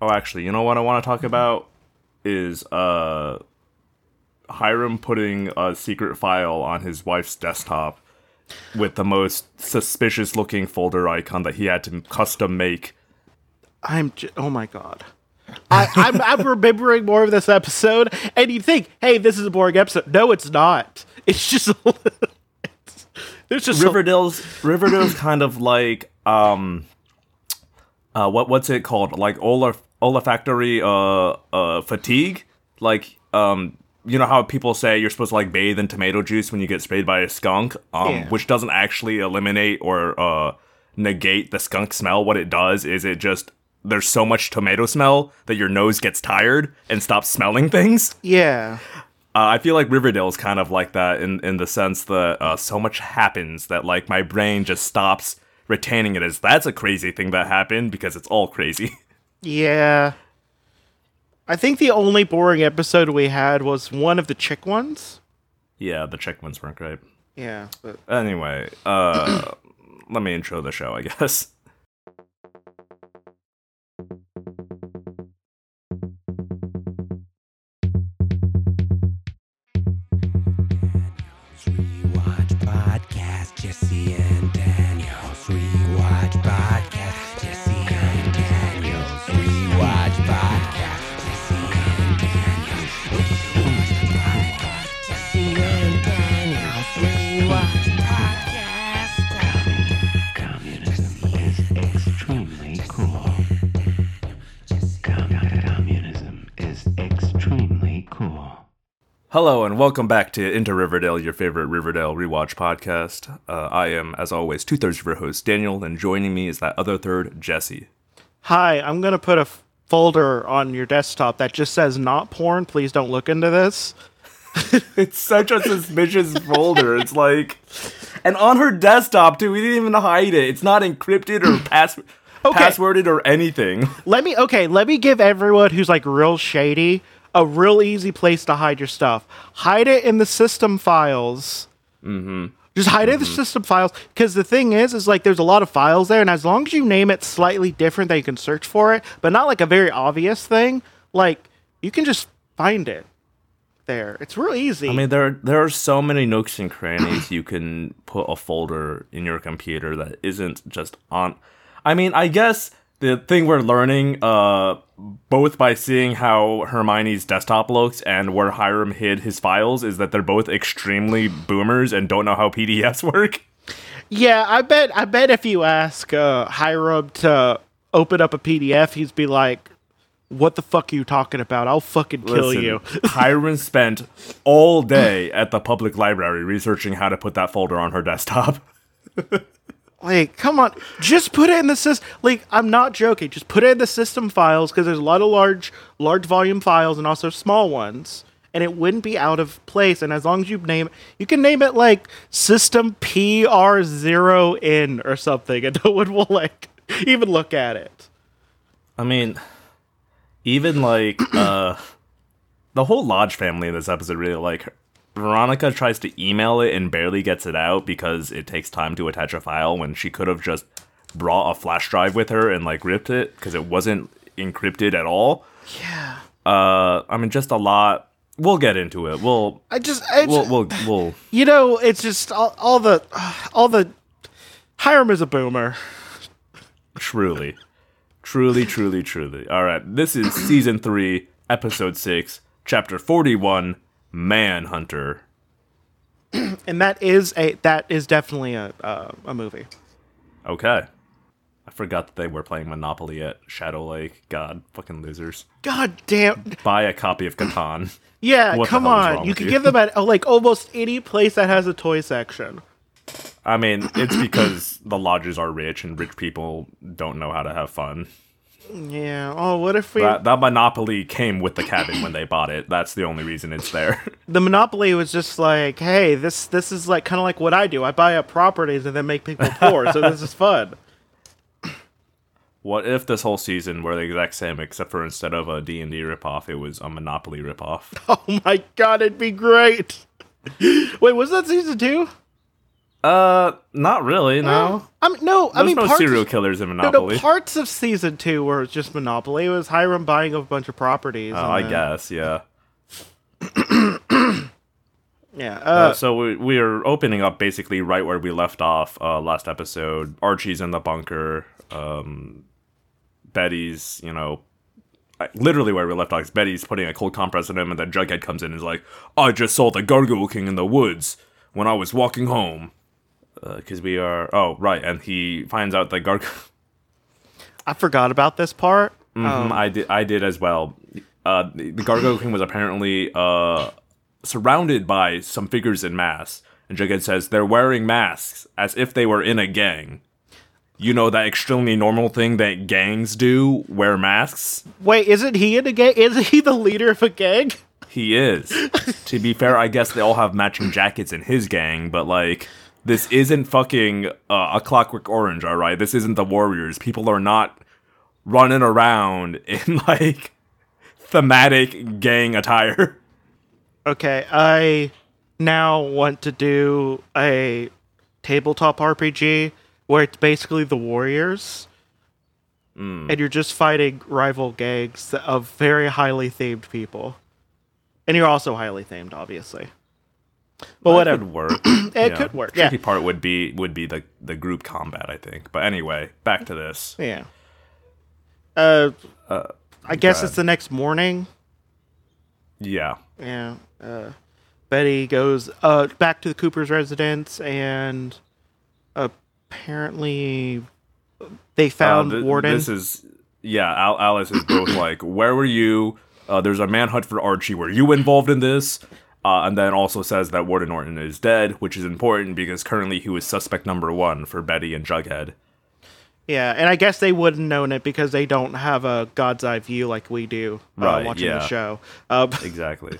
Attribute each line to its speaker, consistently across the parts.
Speaker 1: Oh, actually, you know what I want to talk about is uh Hiram putting a secret file on his wife's desktop with the most suspicious looking folder icon that he had to custom make.
Speaker 2: I'm. J- oh my god. I, I'm, I'm remembering more of this episode, and you think, "Hey, this is a boring episode." No, it's not. It's just. it's, there's just a-
Speaker 1: Riverdale's Riverdale's kind of like um uh what what's it called? Like olaf olfactory uh uh fatigue? Like um you know how people say you're supposed to like bathe in tomato juice when you get sprayed by a skunk, um
Speaker 2: Yeah.
Speaker 1: which doesn't actually eliminate or uh negate the skunk smell. What it does is it just there's so much tomato smell that your nose gets tired and stops smelling things.
Speaker 2: yeah.
Speaker 1: Uh, I feel like Riverdale is kind of like that in in the sense that uh, so much happens that like my brain just stops retaining it as that's a crazy thing that happened because it's all crazy.
Speaker 2: Yeah. I think the only boring episode we had was one of the Chic ones.
Speaker 1: yeah, the Chic ones weren't great.
Speaker 2: Yeah, but
Speaker 1: Anyway, uh, let me intro the show, I guess.
Speaker 3: Rewatch podcast, Jesse and
Speaker 1: Hello and welcome back to Into Riverdale, your favorite Riverdale rewatch podcast. Uh, I am, as always, two thirds of your host Daniel, and joining me is that other third, Jesse.
Speaker 2: hi, I'm gonna put a f- folder on your desktop that just says "not porn." Please don't look into this.
Speaker 1: It's such a suspicious folder. It's like, and on her desktop too. We didn't even hide it. It's not encrypted or pass
Speaker 2: Okay.
Speaker 1: passworded or anything.
Speaker 2: Let me okay. Let me give everyone who's like real shady a real easy place to hide your stuff. Hide it in the system files. Mm-hmm. Just hide it in the system files because the thing is, is like there's a lot of files there, and as long as you name it slightly different, then you can search for it, but not like a very obvious thing. Like you can just find it there. It's real easy.
Speaker 1: I mean, there there are so many nooks and crannies you can put a folder in your computer that isn't just on. I mean, I guess the thing we're learning, uh, both by seeing how Hermione's desktop looks and where Hiram hid his files, is that they're both extremely boomers and don't know how PDFs work.
Speaker 2: Yeah, I bet. I bet if you ask uh, Hiram to open up a PDF, he'd be like, "What the fuck are you talking about? I'll fucking kill
Speaker 1: Listen,
Speaker 2: you."
Speaker 1: Hiram spent all day at the public library researching how to put that folder on her desktop.
Speaker 2: like, come on, just put it in the system. Like, I'm not joking. Just put it in the system files because there's a lot of large, large volume files and also small ones, and it wouldn't be out of place. And as long as you name, you can name it like System PR zero in or something, and no one will like even look at it.
Speaker 1: I mean, even like uh the whole Lodge family in this episode really like. Veronica tries to email it and barely gets it out because it takes time to attach a file when she could have just brought a flash drive with her and like ripped it because it wasn't encrypted at all.
Speaker 2: Yeah.
Speaker 1: Uh I mean just a lot we'll get into it. We'll
Speaker 2: I just, I
Speaker 1: we'll
Speaker 2: just
Speaker 1: we'll, we'll
Speaker 2: you know, it's just all, all the, all the. Hiram is a boomer.
Speaker 1: Truly. Truly, truly, truly. All right. This is season three, episode six, chapter 41 Manhunter.
Speaker 2: and that is a that is definitely a uh, a movie.
Speaker 1: Okay. I forgot that they were playing Monopoly at Shadow Lake. God, fucking losers.
Speaker 2: God damn.
Speaker 1: Buy a copy of Catan.
Speaker 2: Yeah,
Speaker 1: What
Speaker 2: come on. You
Speaker 1: you?
Speaker 2: give them at like almost any place that has a toy section.
Speaker 1: I mean, it's because the lodges are rich and rich people don't know how to have fun.
Speaker 2: Yeah. Oh, what if we
Speaker 1: That, that Monopoly came with the cabin when they bought it. That's the only reason it's there.
Speaker 2: the monopoly was just like, hey, this this is like kind of like what I do. I buy up properties and then make people poor. so this is fun.
Speaker 1: What if this whole season were the exact same, except for instead of a D&D ripoff, it was a Monopoly ripoff?
Speaker 2: Oh my god, it'd be great. Wait, was that season two?
Speaker 1: Uh, not really. No,
Speaker 2: I mean, no, I mean,
Speaker 1: no
Speaker 2: parts,
Speaker 1: serial killers in Monopoly.
Speaker 2: no, parts of season two were just Monopoly. It was Hiram buying a bunch of properties.
Speaker 1: oh, I
Speaker 2: then-
Speaker 1: guess. Yeah.
Speaker 2: Yeah.
Speaker 1: Uh,
Speaker 2: Uh,
Speaker 1: so we we are opening up basically right where we left off uh, last episode. Archie's in the bunker. Um, Betty's, you know, literally where we left off. Betty's putting a cold compress on him, and then Jughead comes in and is like, "I just saw the Gargoyle King in the woods when I was walking home." Because we are, oh right, and he finds out that Gargoyle.
Speaker 2: I forgot about this part.
Speaker 1: Mhm, I did. I did as well. Uh, the the Gargoyle King was apparently uh, surrounded by some figures in masks, and Jughead says they're wearing masks as if they were in a gang. You know that extremely normal thing that gangs do: wear masks.
Speaker 2: Wait, isn't he in a gang? Isn't he the leader of a gang?
Speaker 1: He is. to be fair, I guess they all have matching jackets in his gang, but like. This isn't fucking uh, a Clockwork Orange, all right. This isn't the Warriors. People are not running around in like thematic gang attire.
Speaker 2: Okay, I now want to do a tabletop RPG where it's basically the Warriors. And you're just fighting rival gangs of very highly themed people. And you're also highly themed, obviously. But
Speaker 1: That
Speaker 2: whatever.
Speaker 1: could work.
Speaker 2: It could work, yeah.
Speaker 1: Tricky part would be would be the the group combat, I think. But anyway, back to this.
Speaker 2: Yeah. Uh, I guess it's the next morning.
Speaker 1: Yeah.
Speaker 2: Yeah. Uh, Betty goes uh, back to the Cooper's residence, and apparently they
Speaker 1: Uh,
Speaker 2: found
Speaker 1: th-
Speaker 2: Warden.
Speaker 1: This is yeah. Al- Alice is both like, where were you? Uh, there's a manhunt for Archie. Were you involved in this? Uh, and then also says that Warden Norton is dead, which is important because currently he was suspect number one for Betty and Jughead.
Speaker 2: yeah, and I guess they wouldn't known it because they don't have a God's eye view like we do uh,
Speaker 1: Right,
Speaker 2: watching
Speaker 1: yeah.
Speaker 2: the show. Uh,
Speaker 1: Exactly.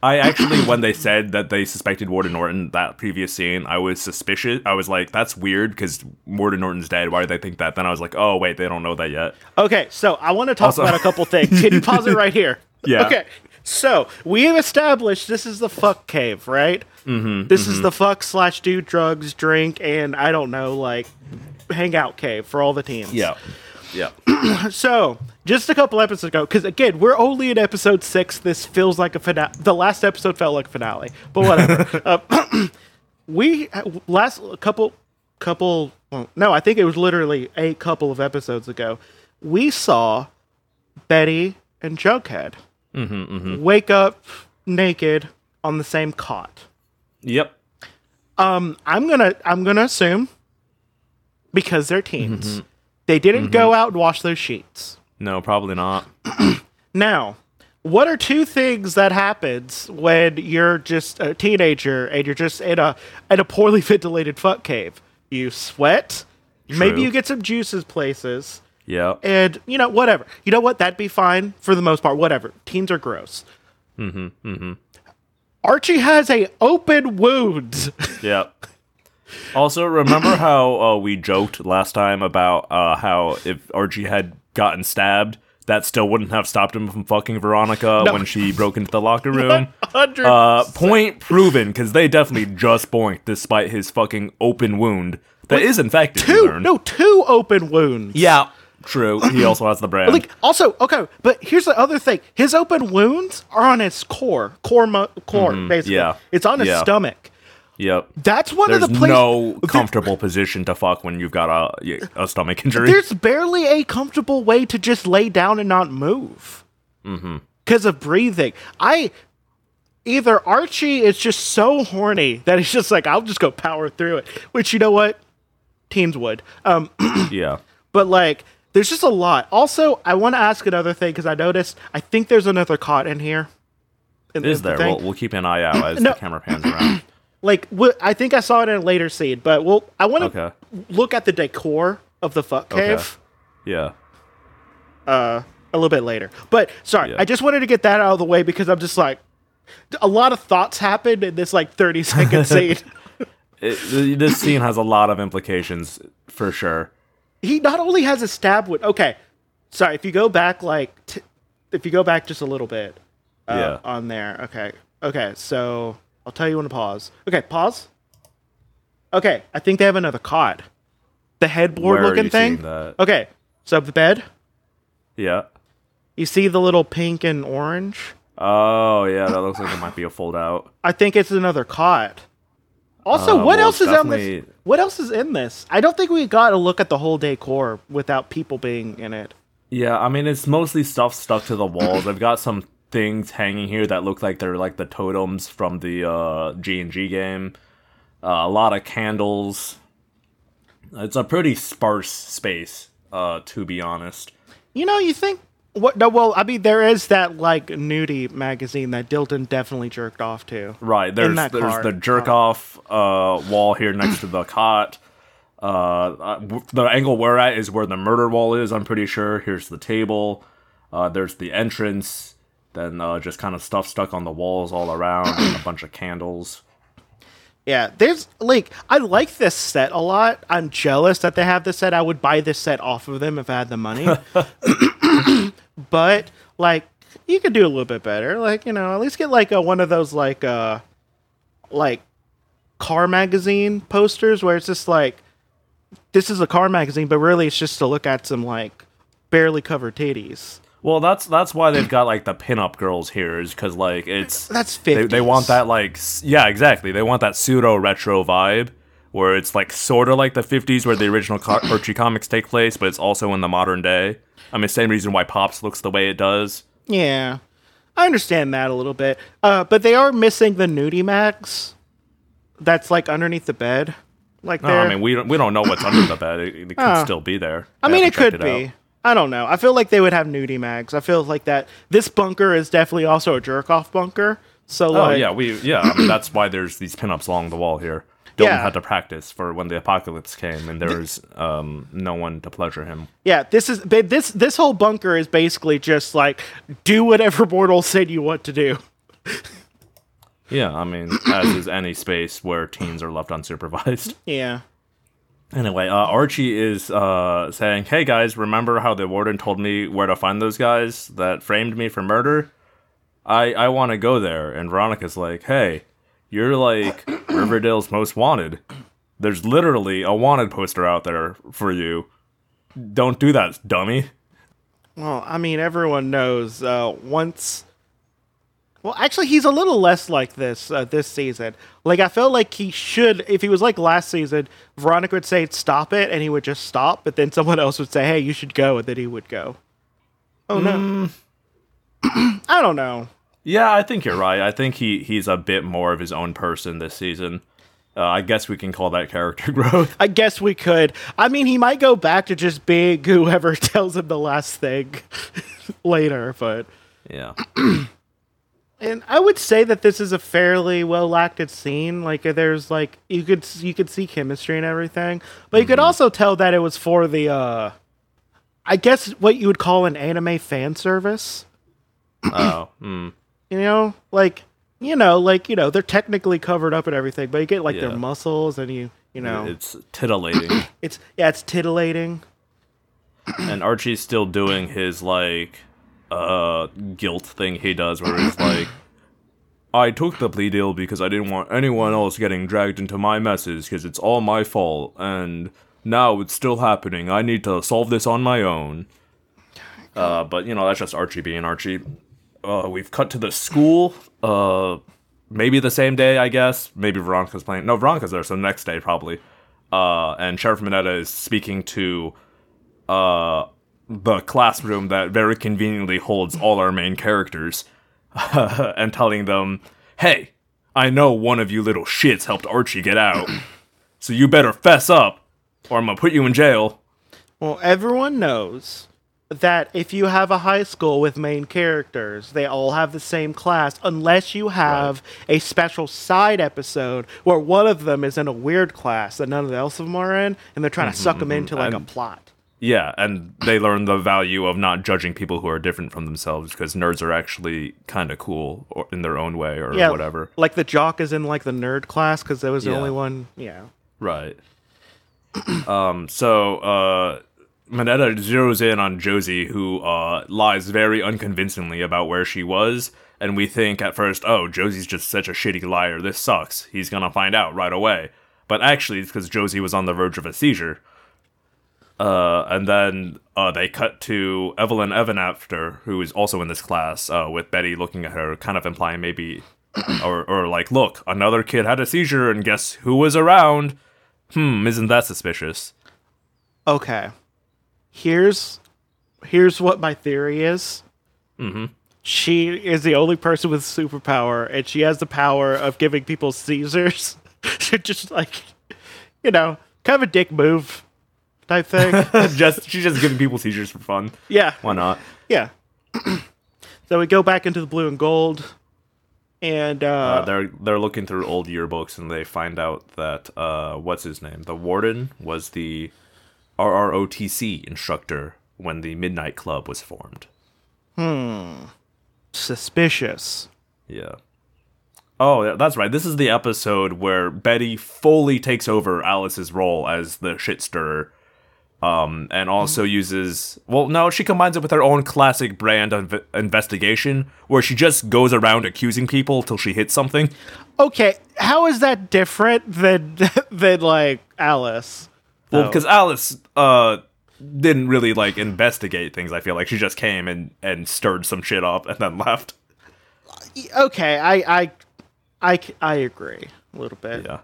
Speaker 1: I actually, when they said that they suspected Warden Norton that previous scene, I was suspicious. I was like, "That's weird," because Warden Norton's dead. Why do they think that? Then I was like, "Oh, wait, they don't know that yet."
Speaker 2: Okay, so I want to talk
Speaker 1: Also-
Speaker 2: about a couple things. Can you pause it right here?
Speaker 1: Yeah.
Speaker 2: Okay. So we have established this is the fuck cave, right? Mm-hmm. This is the fuck slash do drugs, drink, and I don't know, like hangout cave for all the teams.
Speaker 1: yeah. Yeah.
Speaker 2: so just a couple episodes ago, because again, we're only in episode six. This feels like a finale. The last episode felt like a finale, but whatever. uh, we last a couple couple. Well, no, I think it was literally a couple of episodes ago. We saw Betty and Jughead Mm-hmm, mm-hmm. wake up naked on the same cot.
Speaker 1: Yep.
Speaker 2: Um, I'm gonna I'm gonna assume because they're teens, mm-hmm. they didn't go out and wash those sheets.
Speaker 1: No, probably not.
Speaker 2: Now, what are two things that happens when you're just a teenager and you're just in a in a poorly ventilated fuck cave? You sweat, maybe you get some juices places,
Speaker 1: Yeah.
Speaker 2: and you know whatever. You know what? That'd be fine for the most part. Whatever. Teens are gross. Mm-hmm. Mm-hmm. Archie has a open wound.
Speaker 1: Yeah. Also, remember how uh, we joked last time about uh, how if Archie had gotten stabbed, that still wouldn't have stopped him from fucking Veronica
Speaker 2: No.
Speaker 1: when she broke into the locker room? Uh, point proven, because they definitely just boinked despite his fucking open wound. That is infected,
Speaker 2: two. No, two open wounds.
Speaker 1: Yeah, true. He also has the brand.
Speaker 2: Like also okay, but here's the other thing: his open wounds are on his core, core, mu- core. Basically,
Speaker 1: Mm-hmm. yeah,
Speaker 2: it's on his
Speaker 1: yeah.
Speaker 2: stomach.
Speaker 1: yep.
Speaker 2: That's one
Speaker 1: There's
Speaker 2: of the places.
Speaker 1: no comfortable position to fuck when you've got a, a stomach injury.
Speaker 2: There's barely a comfortable way to just lay down and not move
Speaker 1: Mm-hmm.
Speaker 2: because of breathing. I either Archie is just so horny that he's just like, I'll just go power through it. Which you know what, teens would. Um,
Speaker 1: yeah.
Speaker 2: but like, there's just a lot. Also, I want to ask another thing because I noticed. I think there's another cot in here. In-
Speaker 1: Is
Speaker 2: the
Speaker 1: there? We'll, we'll keep an eye out as
Speaker 2: No.
Speaker 1: the camera pans around.
Speaker 2: like wh- I think I saw it in a later scene, but well, I want to
Speaker 1: Okay.
Speaker 2: look at the decor of the fuck
Speaker 1: Okay.
Speaker 2: cave
Speaker 1: Yeah.
Speaker 2: Uh, a little bit later. But sorry,
Speaker 1: Yeah.
Speaker 2: I just wanted to get that out of the way because I'm just like a lot of thoughts happened in this like 30 second scene.
Speaker 1: It, this scene has a lot of implications for sure.
Speaker 2: He not only has a stab wound. Okay, sorry. If you go back like, t- if you go back just a little bit, uh,
Speaker 1: Yeah.
Speaker 2: on there. Okay, okay. So I'll tell you when to pause. Okay, pause. Okay, I think they have another cot. The headboard
Speaker 1: Where
Speaker 2: looking thing.
Speaker 1: that?
Speaker 2: Okay, so the bed.
Speaker 1: Yeah.
Speaker 2: You see the little pink and orange.
Speaker 1: Oh yeah, that looks like it might be a fold out.
Speaker 2: I think it's another cot. Also,
Speaker 1: Uh,
Speaker 2: what
Speaker 1: well,
Speaker 2: else is on this? What else is in this? I don't think we got to look at the whole decor without people being in it.
Speaker 1: Yeah, I mean it's mostly stuff stuck to the walls. I've got some things hanging here that look like they're like the totems from the uh, G and G game. Uh, a lot of candles. It's a pretty sparse space, uh, to be honest.
Speaker 2: You know, you think what? No, well, I mean, there is that like nudie magazine that Dilton definitely jerked off to.
Speaker 1: Right. There's there's
Speaker 2: car.
Speaker 1: the jerk off uh, wall here next to the cot. Uh, uh, w- the angle we're at is where the murder wall is. I'm pretty sure. Here's the table. Uh, there's the entrance. Then uh, just kind of stuff stuck on the walls all around, and a bunch of candles.
Speaker 2: Yeah, there's like I like this set a lot. I'm jealous that they have this set. I would buy this set off of them if I had the money. but like you could do a little bit better. Like, you know, at least get like a, one of those like uh like car magazine posters where it's just like this is a car magazine, but really it's just to look at some like barely covered titties.
Speaker 1: Well, that's that's why they've got like the pinup girls here, is because like it's
Speaker 2: That's
Speaker 1: they, they want that like yeah exactly they want that pseudo retro vibe where it's like sort of like the 50s where the original co- Archie comics take place, but it's also in the modern day. I mean, same reason why Pops looks the way it does.
Speaker 2: Yeah. I understand that a little bit. Uh, but they are missing the nudie max that's like underneath the bed. Like
Speaker 1: No,
Speaker 2: there.
Speaker 1: I mean we don't we don't know what's under the bed. It, it could
Speaker 2: Oh.
Speaker 1: still be there.
Speaker 2: I mean, it could be.
Speaker 1: out.
Speaker 2: I don't know. I feel like they would have nudie mags. I feel like that. This bunker is definitely also a jerk off bunker. So
Speaker 1: Oh
Speaker 2: like,
Speaker 1: yeah, we yeah. I mean, that's why there's these pinups along the wall here. Dilton
Speaker 2: Yeah.
Speaker 1: had to practice for when the apocalypse came, and there was um, no one to pleasure him.
Speaker 2: yeah. This is this this whole bunker is basically just like do whatever mortal said you want to do.
Speaker 1: Yeah, I mean, as is any space where teens are left unsupervised.
Speaker 2: Yeah.
Speaker 1: Anyway, uh, Archie is uh, saying, "Hey guys, remember how the warden told me where to find those guys that framed me for murder? I I want to go there." And Veronica's like, "Hey, you're like Riverdale's most wanted. There's literally a wanted poster out there for you. Don't do that, dummy."
Speaker 2: Well, I mean, everyone knows uh, once. Well, actually, he's a little less like this uh, this season. Like, I felt like he should. If he was like last season, Veronica would say "stop it," and he would just stop. But then someone else would say, "Hey, you should go," and then he would go. Oh no! I don't know.
Speaker 1: Yeah, I think you're right. I think he he's a bit more of his own person this season. Uh, I guess we can call that character growth.
Speaker 2: I guess we could. I mean, he might go back to just being whoever tells him the last thing later, but.
Speaker 1: Yeah.
Speaker 2: And I would say that this is a fairly well acted scene. Like uh, there's like you could you could see chemistry and everything, but you could also tell that it was for the uh I guess what you would call an anime fan service.
Speaker 1: Oh. Hmm.
Speaker 2: You know, like you know, like you know, they're technically covered up and everything, but you get like
Speaker 1: Yeah.
Speaker 2: their muscles and you you know,
Speaker 1: It's titillating.
Speaker 2: it's yeah, it's titillating.
Speaker 1: and Archie's still doing his like uh guilt thing he does where he's like I took the plea deal because I didn't want anyone else getting dragged into my messes because it's all my fault and now it's still happening. I need to solve this on my own. Uh, but you know that's just Archie being Archie. Uh, we've cut to the school. Uh, maybe the same day, I guess. Maybe Veronica's playing. No, Veronica's there, so next day probably. Uh, and Sheriff Minetta is speaking to uh, the classroom that very conveniently holds all our main characters and telling them, hey, I know one of you little shits helped Archie get out. So you better fess up or I'm gonna put you in jail.
Speaker 2: Well, everyone knows that if you have a high school with main characters, they all have the same class, unless you have a special side episode where one of them is in a weird class that none of the else of them are in, and they're trying to mm-hmm, suck them mm-hmm. into like a plot.
Speaker 1: Yeah, and they learn the value of not judging people who are different from themselves because nerds are actually kind of cool or in their own way or
Speaker 2: Yeah,
Speaker 1: whatever.
Speaker 2: Like the jock is in like the nerd class because there was the
Speaker 1: Yeah.
Speaker 2: only one. Yeah.
Speaker 1: Right. um, so uh Minetta zeroes in on Josie, who uh lies very unconvincingly about where she was, and we think at first, oh, Josie's just such a shitty liar. This sucks. He's gonna find out right away. but actually it's because Josie was on the verge of a seizure. Uh, and then uh, they cut to Evelyn Evernever, who is also in this class, uh, with Betty looking at her, kind of implying maybe, or or like, look, another kid had a seizure, and guess who was around? Hmm, isn't that suspicious?
Speaker 2: Okay. Here's here's what my theory is. Mm-hmm. She is the only person with superpower, and she has the power of giving people Caesars. just like, you know, kind of a dick move type thing.
Speaker 1: just she's just giving people seizures for fun.
Speaker 2: yeah.
Speaker 1: Why not?
Speaker 2: Yeah. so we go back into the blue and gold, and uh,
Speaker 1: Uh, they're they're looking through old yearbooks and they find out that uh, what's his name? The warden was the RROTC instructor when the Midnight Club was formed. Hmm.
Speaker 2: Suspicious.
Speaker 1: Yeah. Oh, that's right. This is the episode where Betty fully takes over Alice's role as the shit stirrer. Um, and also uses well, no, she combines it with her own classic brand of investigation, where she just goes around accusing people till she hits something.
Speaker 2: Okay, how is that different than than like Alice?
Speaker 1: Well, because Alice uh didn't really like investigate things. I feel like she just came and and stirred some shit up and then left.
Speaker 2: okay, I I I I agree a little bit.
Speaker 1: Yeah.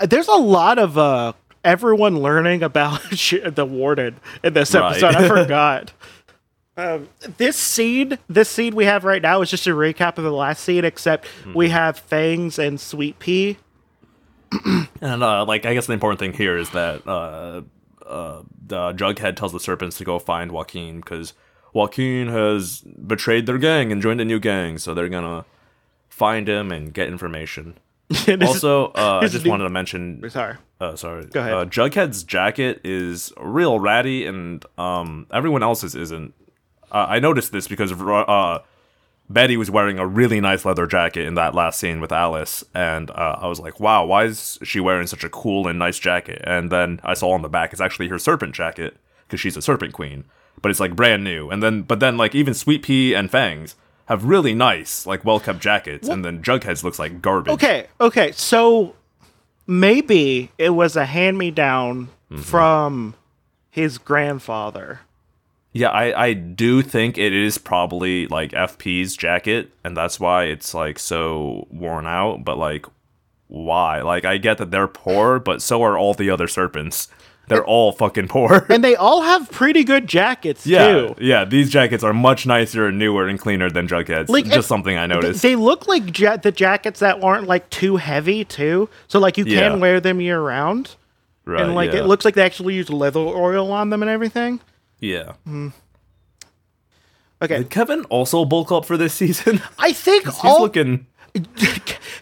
Speaker 2: There's a lot of uh everyone learning about the warden in this
Speaker 1: Right.
Speaker 2: episode. I forgot. Um, this scene, this scene we have right now is just a recap of the last scene, except we have Fangs and Sweet Pea.
Speaker 1: And uh, like, I guess the important thing here is that uh, uh, the Jughead tells the serpents to go find Joaquin because Joaquin has betrayed their gang and joined a new gang, so they're gonna find him and get information.
Speaker 2: And it's-
Speaker 1: Also, uh, I just wanted to mention
Speaker 2: sorry.
Speaker 1: Uh, sorry.
Speaker 2: Go ahead.
Speaker 1: Uh, Jughead's jacket is real ratty, and um, everyone else's isn't. Uh, I noticed this because uh, Betty was wearing a really nice leather jacket in that last scene with Alice, and uh, I was like, "Wow, why is she wearing such a cool and nice jacket?" And then I saw on the back it's actually her serpent jacket because she's a serpent queen, but it's like brand new. And then, but then, like even Sweet Pea and Fangs have really nice, like well kept jackets, and then Jughead's looks like garbage.
Speaker 2: Okay, okay, so maybe it was a hand me down
Speaker 1: Mm-hmm.
Speaker 2: from his grandfather.
Speaker 1: Yeah, I, I do think it is probably like FP's jacket, and that's why it's like so worn out. But like, why? Like, I get that they're poor, but so are all the other serpents. They're all fucking poor.
Speaker 2: And they all have pretty good jackets
Speaker 1: yeah,
Speaker 2: too.
Speaker 1: yeah. These jackets are much nicer and newer and cleaner than Jughead's.
Speaker 2: Like,
Speaker 1: Just
Speaker 2: uh,
Speaker 1: something I noticed.
Speaker 2: they look like ja- the jackets that aren't like too heavy too. So like you
Speaker 1: Yeah.
Speaker 2: can wear them year round.
Speaker 1: right,
Speaker 2: and like
Speaker 1: yeah.
Speaker 2: it looks like they actually use leather oil on them and everything.
Speaker 1: Yeah. Hmm.
Speaker 2: Okay.
Speaker 1: Did Kevin also bulk up for this season?
Speaker 2: I think
Speaker 1: He's
Speaker 2: all
Speaker 1: looking.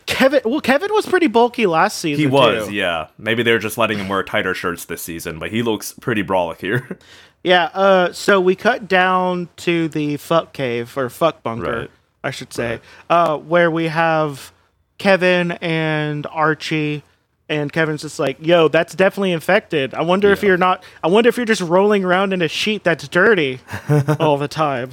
Speaker 2: Kevin well Kevin was pretty bulky last season.
Speaker 1: He was,
Speaker 2: too.
Speaker 1: yeah. Maybe they're just letting him wear tighter shirts this season, but he looks pretty brolic here.
Speaker 2: Yeah, uh, so we cut down to the fuck cave or fuck bunker,
Speaker 1: Right.
Speaker 2: I should say, uh, where we have Kevin and Archie, and Kevin's just like, "Yo, that's definitely infected. I wonder if you're not. I wonder if you're just rolling around in a sheet that's dirty all the time."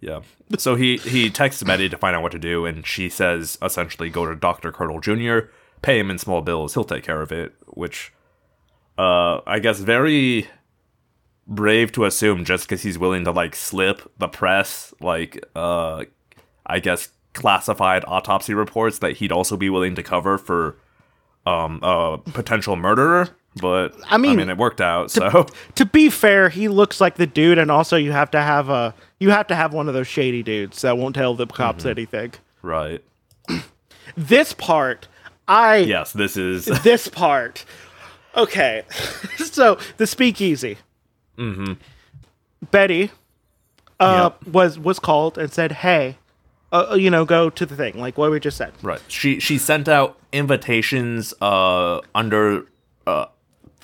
Speaker 1: Yeah. So he he texts Betty to find out what to do, and she says essentially go to Doctor Curdle Junior, pay him in small bills, he'll take care of it. Which, uh, I guess very brave to assume just because he's willing to like slip the press, like uh, I guess classified autopsy reports that he'd also be willing to cover for um a potential murderer. But
Speaker 2: I mean,
Speaker 1: I mean, it worked out. So
Speaker 2: To be fair, he looks like the dude, and also you have to have a you have to have one of those shady dudes that won't tell the cops
Speaker 1: Mm-hmm.
Speaker 2: anything.
Speaker 1: right,
Speaker 2: This part, I
Speaker 1: yes, this is
Speaker 2: this part. Okay, so the speakeasy. Mm-hmm. Betty uh,
Speaker 1: Yep.
Speaker 2: was was called and said, "Hey, uh, you know, go to the thing, like what we just said."
Speaker 1: Right. She she sent out invitations uh under uh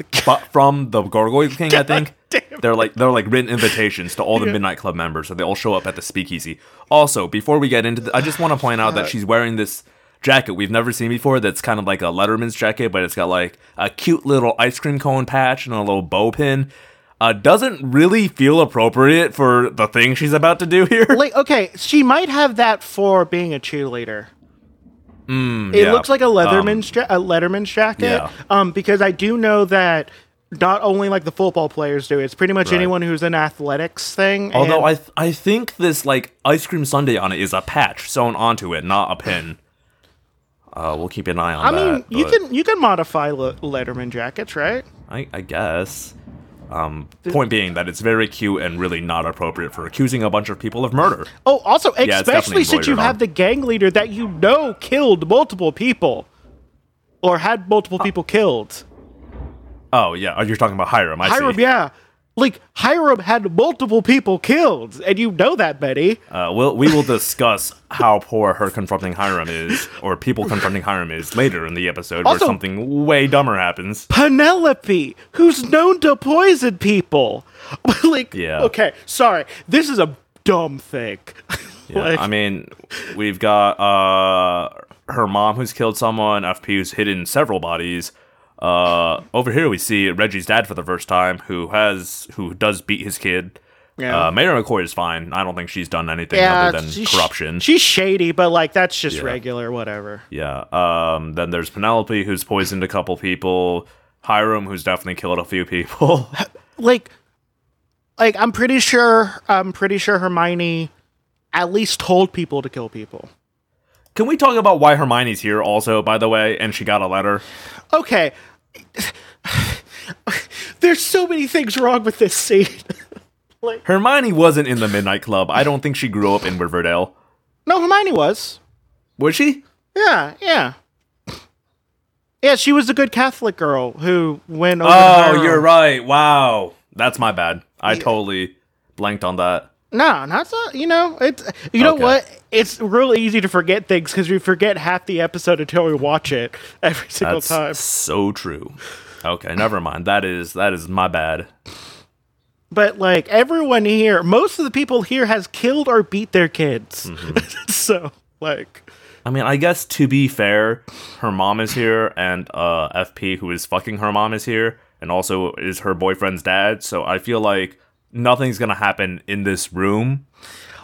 Speaker 1: bu- from the Gargoyle King, I think. They're like they're like written invitations to all the Midnight Club members, so they all show up at the speakeasy. Also, before we get into, the, I just want to point out that she's wearing this jacket we've never seen before. That's kind of like a Letterman's jacket, but it's got like a cute little ice cream cone patch and a little bow pin. Uh, doesn't really feel appropriate for the thing she's about to do here.
Speaker 2: Like, okay, she might have that for being a cheerleader.
Speaker 1: Mm,
Speaker 2: It
Speaker 1: yeah.
Speaker 2: looks like a
Speaker 1: Um,
Speaker 2: Leatherman's ja- a Letterman's jacket.
Speaker 1: Yeah.
Speaker 2: Um, because I do know that not only like the football players do, it's pretty much
Speaker 1: Right.
Speaker 2: anyone who's in athletics thing.
Speaker 1: Although I th- I think this like ice cream sundae on it is a patch sewn onto it, not a pin. Uh, we'll keep an eye on
Speaker 2: I
Speaker 1: that.
Speaker 2: mean, you can you can modify Le- Letterman jackets, right?
Speaker 1: I, I guess. Um, point being that it's very cute and really not appropriate for accusing a bunch of people of murder.
Speaker 2: Oh, also,
Speaker 1: it's
Speaker 2: especially since you have the gang leader that you know killed multiple people, or had multiple people killed.
Speaker 1: Oh yeah, oh, you're talking about Hiram. I
Speaker 2: Hiram,
Speaker 1: see.
Speaker 2: yeah, like Hiram had multiple people killed, and you know that, Betty.
Speaker 1: Uh, we'll, we will discuss how poor her confronting Hiram is, or people confronting Hiram is later in the episode,
Speaker 2: Also-
Speaker 1: where something way dumber happens.
Speaker 2: Penelope, who's known to poison people. like,
Speaker 1: Yeah.
Speaker 2: okay, sorry, this is a dumb thing.
Speaker 1: Yeah,
Speaker 2: Like-
Speaker 1: I mean, we've got uh, her mom who's killed someone, FP who's hidden several bodies. Uh, over here we see Reggie's dad for the first time, who has who does beat his kid.
Speaker 2: Yeah.
Speaker 1: Uh, Mayor McCoy is fine. I don't think she's done anything
Speaker 2: yeah,
Speaker 1: other than
Speaker 2: she's-
Speaker 1: corruption.
Speaker 2: She's shady, but like that's just
Speaker 1: Yeah.
Speaker 2: regular, whatever.
Speaker 1: yeah. Um. Then there's Penelope, who's poisoned a couple people. Hiram, who's definitely killed a few people.
Speaker 2: like like I'm pretty sure I'm pretty sure Hermione at least told people to kill people.
Speaker 1: Can we talk about why Hermione's here also, by the way, and she got a letter?
Speaker 2: Okay. There's so many things wrong with this scene.
Speaker 1: like, Hermione wasn't in the Midnight Club. I don't think she grew up in Riverdale.
Speaker 2: no, Hermione was.
Speaker 1: Was she?
Speaker 2: Yeah, yeah. Yeah, she was a good Catholic girl who went over
Speaker 1: Oh, you're right. Wow. That's my bad. I totally blanked on that.
Speaker 2: No, not so. You know, it's you know
Speaker 1: Okay.
Speaker 2: what? It's real easy to forget things because we forget half the episode until we watch it every single
Speaker 1: That's
Speaker 2: time.
Speaker 1: so true. Okay, never mind. That is that is my bad.
Speaker 2: But like everyone here, most of the people here has killed or beat their kids.
Speaker 1: Mm-hmm.
Speaker 2: so like,
Speaker 1: I mean, I guess to be fair, her mom is here and uh FP who is fucking her mom is here and also is her boyfriend's dad, so I feel like nothing's going to happen in this room.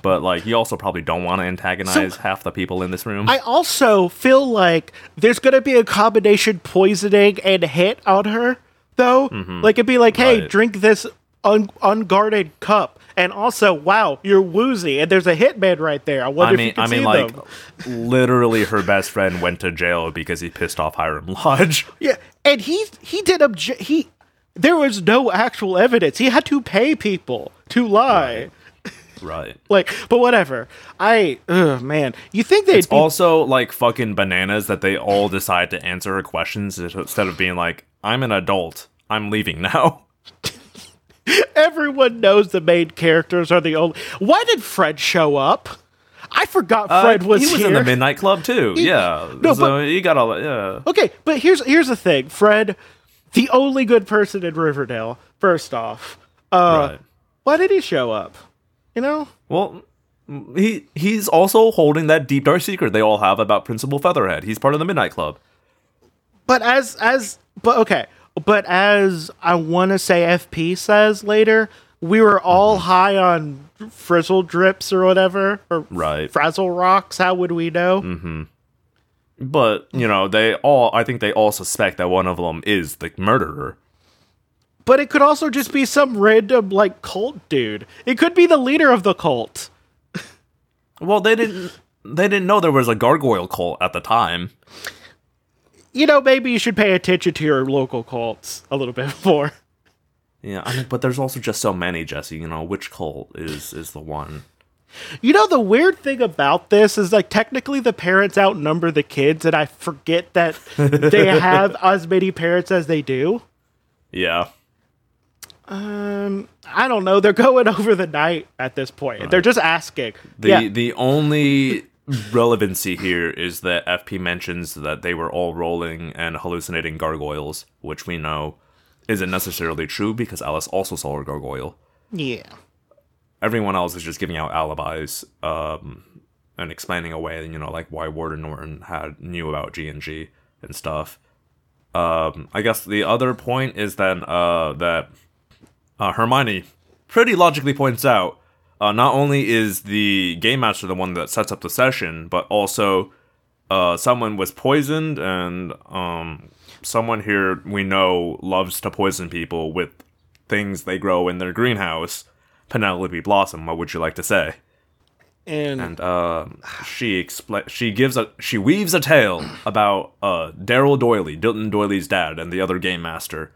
Speaker 1: But like you also probably don't want to antagonize
Speaker 2: So-
Speaker 1: half the people in this room.
Speaker 2: I also feel like there's gonna be a combination poisoning and hit on her, though. Like it'd be like, hey,
Speaker 1: Mm-hmm. Right.
Speaker 2: drink this un- unguarded cup, and also, wow, you're woozy, and there's a hitman right there. I wonder
Speaker 1: I
Speaker 2: if you can
Speaker 1: I mean,
Speaker 2: see
Speaker 1: like,
Speaker 2: them.
Speaker 1: literally, her best friend went to jail because he pissed off Hiram Lodge.
Speaker 2: Yeah, and he he did obje- he. There was no actual evidence. He had to pay people to lie.
Speaker 1: Right.
Speaker 2: Like, but whatever. I, ugh, man, you think they'd
Speaker 1: It's
Speaker 2: be
Speaker 1: also like fucking bananas that they all decide to answer her questions instead of being like, "I'm an adult. I'm leaving now."
Speaker 2: everyone knows the main characters are the only. Why did Fred show up? I forgot Fred
Speaker 1: Uh,
Speaker 2: was,
Speaker 1: he was
Speaker 2: here.
Speaker 1: in the Midnight Club too. yeah.
Speaker 2: no,
Speaker 1: so
Speaker 2: but-
Speaker 1: he got all yeah.
Speaker 2: okay, but here's here's the thing, Fred, the only good person in Riverdale. First off, uh,
Speaker 1: right.
Speaker 2: why did he show up? You know,
Speaker 1: Well, he he's also holding that deep dark secret they all have about Principal Featherhead. He's part of the Midnight Club.
Speaker 2: but as as but okay, but as I want to say, FP says later, we were all high on frizzle drips or whatever, or
Speaker 1: Right.
Speaker 2: frazzle rocks. How would we know?
Speaker 1: Mm-hmm. But you know, they all. I think they all suspect that one of them is the murderer.
Speaker 2: But it could also just be some random like cult dude. It could be the leader of the cult.
Speaker 1: Well, they didn't. They didn't know there was a gargoyle cult at the time.
Speaker 2: You know, maybe you should pay attention to your local cults a little bit more.
Speaker 1: Yeah, I mean, but there's also just so many, Jesse. You know, which cult is is the one?
Speaker 2: You know, the weird thing about this is like technically the parents outnumber the kids, and I forget that they have as many parents as they do.
Speaker 1: Yeah,
Speaker 2: Um, I don't know. They're going over the night at this point. They're just asking.
Speaker 1: the
Speaker 2: yeah,
Speaker 1: the only relevancy here is that FP mentions that they were all rolling and hallucinating gargoyles, which we know isn't necessarily true because Alice also saw a gargoyle.
Speaker 2: yeah.
Speaker 1: Everyone else is just giving out alibis um, and explaining away, you know, like why Warden Norton had knew about G and G and stuff. Um, I guess the other point is then uh, that uh, Hermione pretty logically points out uh, not only is the game master the one that sets up the session, but also uh, someone was poisoned, and um, someone here we know loves to poison people with things they grow in their greenhouse. Penelope Blossom, what would you like to say?
Speaker 2: And,
Speaker 1: And uh, she expl- she gives a she weaves a tale about uh, Daryl Doiley, Dilton Doiley's dad, and the other game master,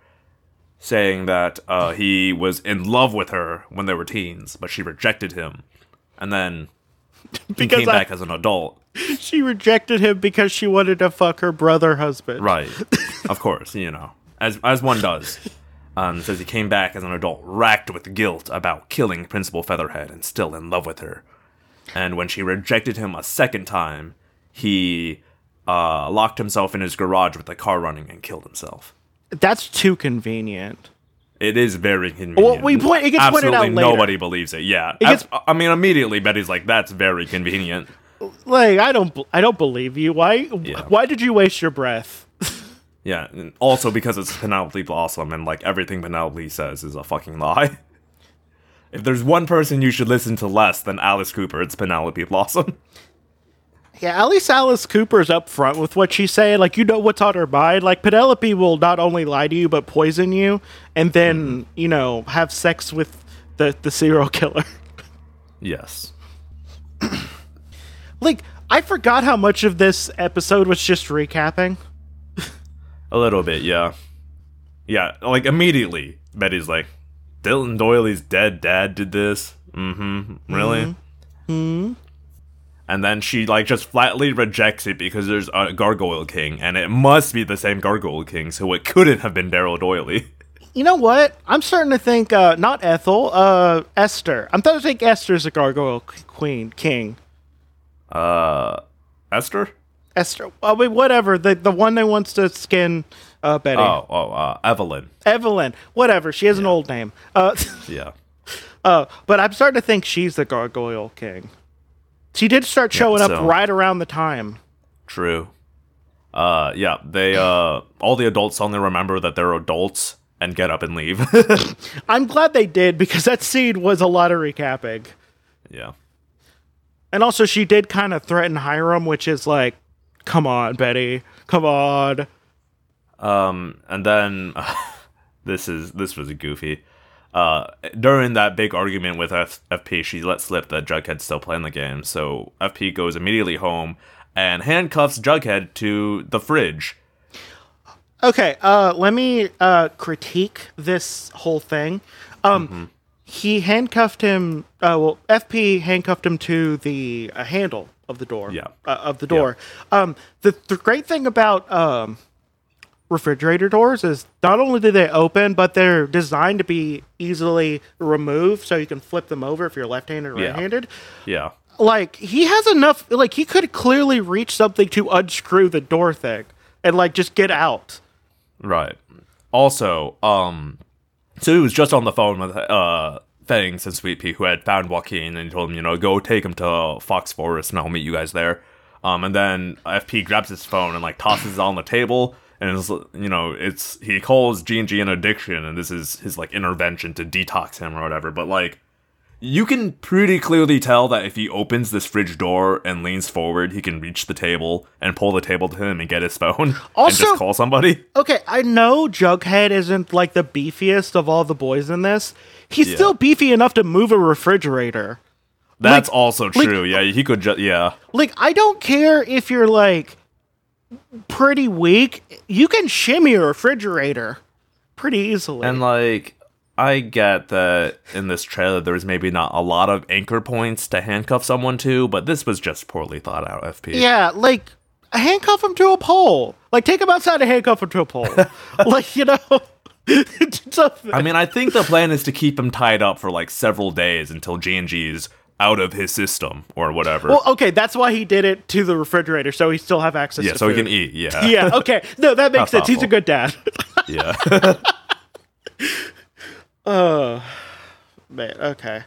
Speaker 1: saying that uh, he was in love with her when they were teens, but she rejected him, and then he
Speaker 2: Because
Speaker 1: came
Speaker 2: I-
Speaker 1: back as an adult.
Speaker 2: she rejected him because she wanted to fuck her brother husband.
Speaker 1: Right. of course, you know, as as one does. Um, says he came back as an adult, racked with guilt about killing Principal Featherhead, and still in love with her. And when she rejected him a second time, he uh, locked himself in his garage with the car running and killed himself.
Speaker 2: That's too convenient.
Speaker 1: It is very convenient.
Speaker 2: Well, we point- it gets pointed out later.
Speaker 1: nobody believes it. Yeah, it
Speaker 2: gets-
Speaker 1: Ab- I mean, immediately Betty's like, "That's very convenient."
Speaker 2: Like I don't I don't believe you. Why
Speaker 1: Yeah.
Speaker 2: why did you waste your breath?
Speaker 1: Yeah, and also because it's Penelope Blossom and like everything Penelope says is a fucking lie. If there's one person you should listen to less than Alice Cooper, it's Penelope Blossom.
Speaker 2: Yeah, at least Alice Cooper's up front with what she's saying. Like, you know what's on her mind. Like, Penelope will not only lie to you, but poison you, and then, you know, have sex with the, the serial killer.
Speaker 1: Yes.
Speaker 2: like, I forgot how much of this episode was just recapping.
Speaker 1: A little bit, yeah. Yeah, like immediately, Betty's like, Dilton Doiley's dead dad did this. Mm-hmm. Really? Mm-hmm. And then she like just flatly rejects it because there's a Gargoyle King, and it must be the same Gargoyle King, so it couldn't have been Daryl Doyley.
Speaker 2: You know what? I'm starting to think, uh, not Ethel, uh, Esther. I'm starting to think Esther's a gargoyle queen, king.
Speaker 1: Uh, Esther?
Speaker 2: Esther, I mean, whatever. The the one that wants to skin uh, Betty.
Speaker 1: Oh, oh, uh, Evelyn.
Speaker 2: Evelyn, whatever. She has an old name. Uh,
Speaker 1: Yeah.
Speaker 2: uh, but I'm starting to think she's the gargoyle king. She did start showing up
Speaker 1: so-
Speaker 2: right around the time.
Speaker 1: True. Uh, yeah, they, uh, all the adults suddenly remember that they're adults and get up and leave.
Speaker 2: I'm glad they did because that scene was a lot of recapping.
Speaker 1: yeah.
Speaker 2: And also, she did kind of threaten Hiram, which is like, come on, Betty, come on.
Speaker 1: Um, and then this is this was a goofy. Uh, during that big argument with F- FP, she let slip that Jughead's still playing the game. So FP goes immediately home and handcuffs Jughead to the fridge.
Speaker 2: Okay, uh, let me uh, critique this whole thing. Um, He handcuffed him. Uh, well, FP handcuffed him to the uh, handle of the door.
Speaker 1: Yeah.
Speaker 2: Uh, of the door. Um, the the great thing about um, refrigerator doors is not only do they open, but they're designed to be easily removed, so you can flip them over if you're left-handed or right-handed.
Speaker 1: Yeah.
Speaker 2: Like he has enough. Like he could clearly reach something to unscrew the door thing and like just get out.
Speaker 1: Right. Also, um, so he was just on the phone with uh Fangs and Sweet Pea, who had found Joaquin, and told him, you know, go take him to Fox Forest, and I'll meet you guys there. Um, and then FP grabs his phone and like tosses it on the table, and it's you know, it's he calls G and G an addiction, and this is his like intervention to detox him or whatever. But like, you can pretty clearly tell that if he opens this fridge door and leans forward, he can reach the table and pull the table to him and get his phone and
Speaker 2: Also-
Speaker 1: just call somebody.
Speaker 2: Okay, I know Jughead isn't like the beefiest of all the boys in this. He's
Speaker 1: Yeah.
Speaker 2: still beefy enough to move a refrigerator.
Speaker 1: That's
Speaker 2: Like-
Speaker 1: also
Speaker 2: like-
Speaker 1: true. yeah, he could just yeah.
Speaker 2: Like, I don't care if you're like pretty weak, you can shimmy a refrigerator pretty easily.
Speaker 1: And like I get that in this trailer there's maybe not a lot of anchor points to handcuff someone to, but this was just poorly thought out FP.
Speaker 2: yeah, like handcuff him to a pole. Like, take him outside and handcuff him to a pole. like, you know.
Speaker 1: I mean, I think the plan is to keep him tied up for like several days until G&G's out of his system or whatever.
Speaker 2: well, okay, that's why he did it to the refrigerator, so he still have access to yeah,
Speaker 1: so he can eat. Yeah.
Speaker 2: Yeah, okay. No, that makes sense. He's a good dad.
Speaker 1: yeah.
Speaker 2: Oh, man, okay.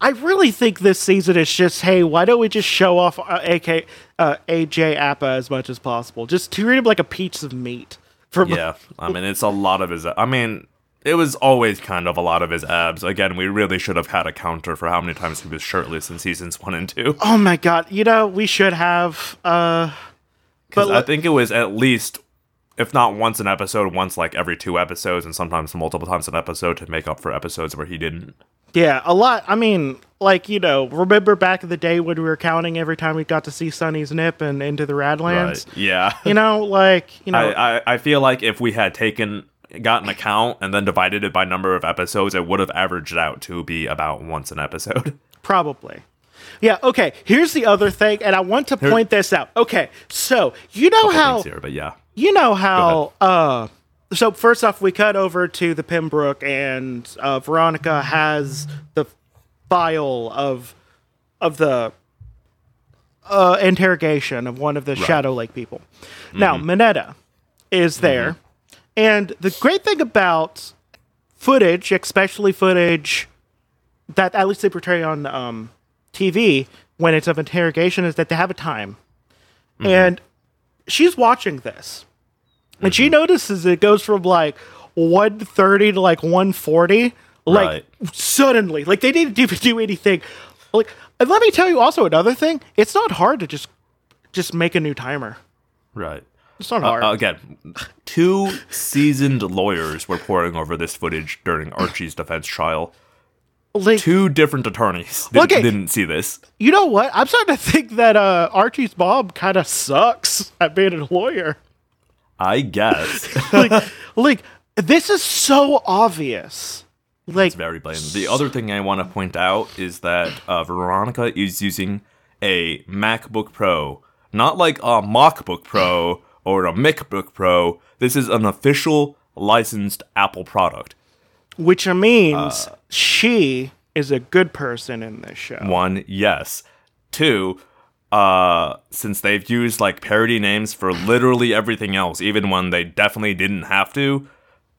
Speaker 2: I really think this season is just, hey, why don't we just show off uh, AK, uh, AJ Apa as much as possible? Just treat him like a piece of meat. From
Speaker 1: yeah. I mean, it's a lot of his I mean, it was always kind of a lot of his abs. Again, we really should have had a counter for how many times he was shirtless in seasons one and two.
Speaker 2: Oh my god! You know we should have. uh
Speaker 1: Because
Speaker 2: but
Speaker 1: I think it was at least, if not once an episode, once like every two episodes, and sometimes multiple times an episode to make up for episodes where he didn't.
Speaker 2: Yeah, a lot. I mean, like you know, remember back in the day when we were counting every time we got to see Sunny's nip and into the Badlands.
Speaker 1: Right? Yeah.
Speaker 2: You know, like you know,
Speaker 1: I, I, I feel like if we had taken gotten a count and then divided it by number of episodes, it would have averaged out to be about once an episode.
Speaker 2: Probably. Yeah, okay. Here's the other thing, and I want to point this out. Okay, so you know how
Speaker 1: here, but yeah.
Speaker 2: You know how uh so first off we cut over to the Pembroke and uh Veronica has the file of of the uh interrogation of one of the Shadow Lake people. Now, Minetta is there. And the great thing about footage, especially footage that at least they portray on um, TV when it's of interrogation, is that they have a time. And she's watching this. And she notices it goes from like 130 to like 140. Like
Speaker 1: Right.
Speaker 2: suddenly. Like they didn't even do anything. Like and let me tell you also another thing. It's not hard to just just make a new timer.
Speaker 1: Right.
Speaker 2: It's not hard.
Speaker 1: uh, again, two seasoned lawyers were poring over this footage during Archie's defense trial.
Speaker 2: Like
Speaker 1: Two different attorneys did,
Speaker 2: Okay.
Speaker 1: didn't see this.
Speaker 2: you know what? I'm starting to think that uh, Archie's mom kind of sucks at being a lawyer.
Speaker 1: I guess.
Speaker 2: Like, like this is so obvious. Like,
Speaker 1: It's very blatant. The other thing I want to point out is that uh, Veronica is using a MacBook Pro, not like a MacBook Pro or a MacBook Pro. This is an official licensed Apple product.
Speaker 2: which means
Speaker 1: Uh,
Speaker 2: she is a good person in this show.
Speaker 1: One, yes. Two, uh, since they've used like parody names for literally everything else, even when they definitely didn't have to,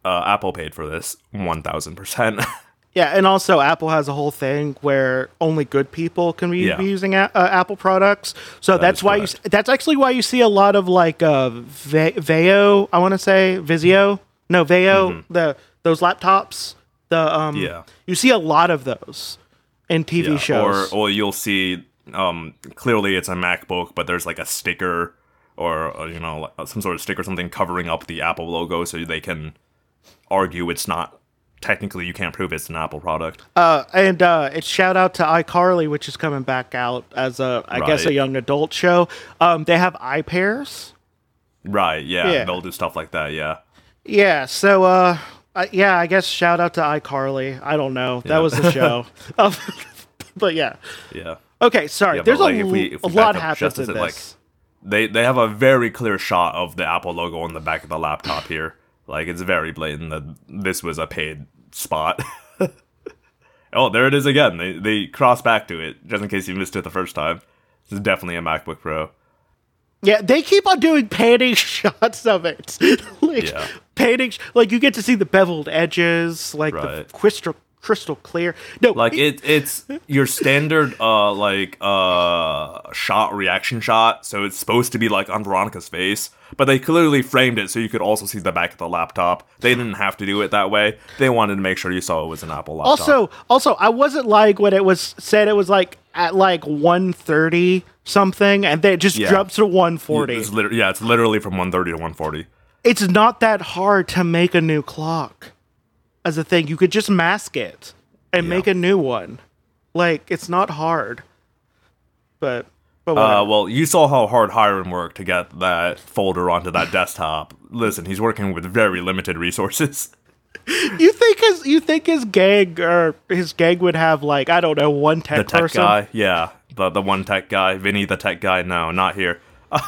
Speaker 1: uh, Apple paid for this one thousand percent.
Speaker 2: Yeah, and also Apple has a whole thing where only good people can be,
Speaker 1: Yeah.
Speaker 2: be using a- uh, Apple products. So that's
Speaker 1: is
Speaker 2: why you. That's actually why you see a lot of like uh, Ve- Veo. I want to say Vizio. No, Veo. The those laptops. The um.
Speaker 1: Yeah.
Speaker 2: You see a lot of those in TV
Speaker 1: Yeah,
Speaker 2: shows.
Speaker 1: Or or you'll see um clearly it's a MacBook, but there's like a sticker or uh, you know some sort of sticker or something covering up the Apple logo so they can argue it's not technically you can't prove it's an Apple product.
Speaker 2: Uh, and uh, it's shout out to iCarly, which is coming back out as a, I guess, a young adult show. Um, they have eye pairs.
Speaker 1: Right, yeah,
Speaker 2: Yeah.
Speaker 1: they'll do stuff like that, yeah.
Speaker 2: Yeah, so uh, I, yeah, I guess shout out to iCarly. I don't know, that
Speaker 1: Yeah.
Speaker 2: was the show. um, but yeah,
Speaker 1: Yeah.
Speaker 2: okay, sorry.
Speaker 1: Yeah,
Speaker 2: There's
Speaker 1: like,
Speaker 2: a,
Speaker 1: if we- if we
Speaker 2: a lot happens
Speaker 1: just
Speaker 2: in this.
Speaker 1: like, They they have a very clear shot of the Apple logo on the back of the laptop here. Like it's very blatant that this was a paid spot. oh, there it is again. They they cross back to it just in case you missed it the first time. This is definitely a MacBook Pro.
Speaker 2: Yeah, they keep on doing painting shots of it. Like
Speaker 1: Yeah.
Speaker 2: painting, like you get to see the beveled edges, like the crystal crystal clear. No,
Speaker 1: Like it it's your standard uh like uh shot reaction shot, so it's supposed to be like on Veronica's face, but they clearly framed it so you could also see the back of the laptop. They didn't have to do it that way. They wanted to make sure you saw it was an Apple laptop.
Speaker 2: Also, also, I wasn't like when it was said it was like at like 130 something, and then it just
Speaker 1: Yeah.
Speaker 2: jumps to 140.
Speaker 1: It's yeah, it's literally from 130 to 140.
Speaker 2: It's not that hard to make a new clock as a thing. You could just mask it and make a new one. Like it's not hard. But but.
Speaker 1: Uh, well, you saw how hard Hiram worked to get that folder onto that desktop. Listen, he's working with very limited resources.
Speaker 2: you think his you think his gang or his gang would have like I don't know one tech,
Speaker 1: The tech
Speaker 2: person?
Speaker 1: guy, yeah, the the one tech guy, Vinny, the tech guy. No, not here.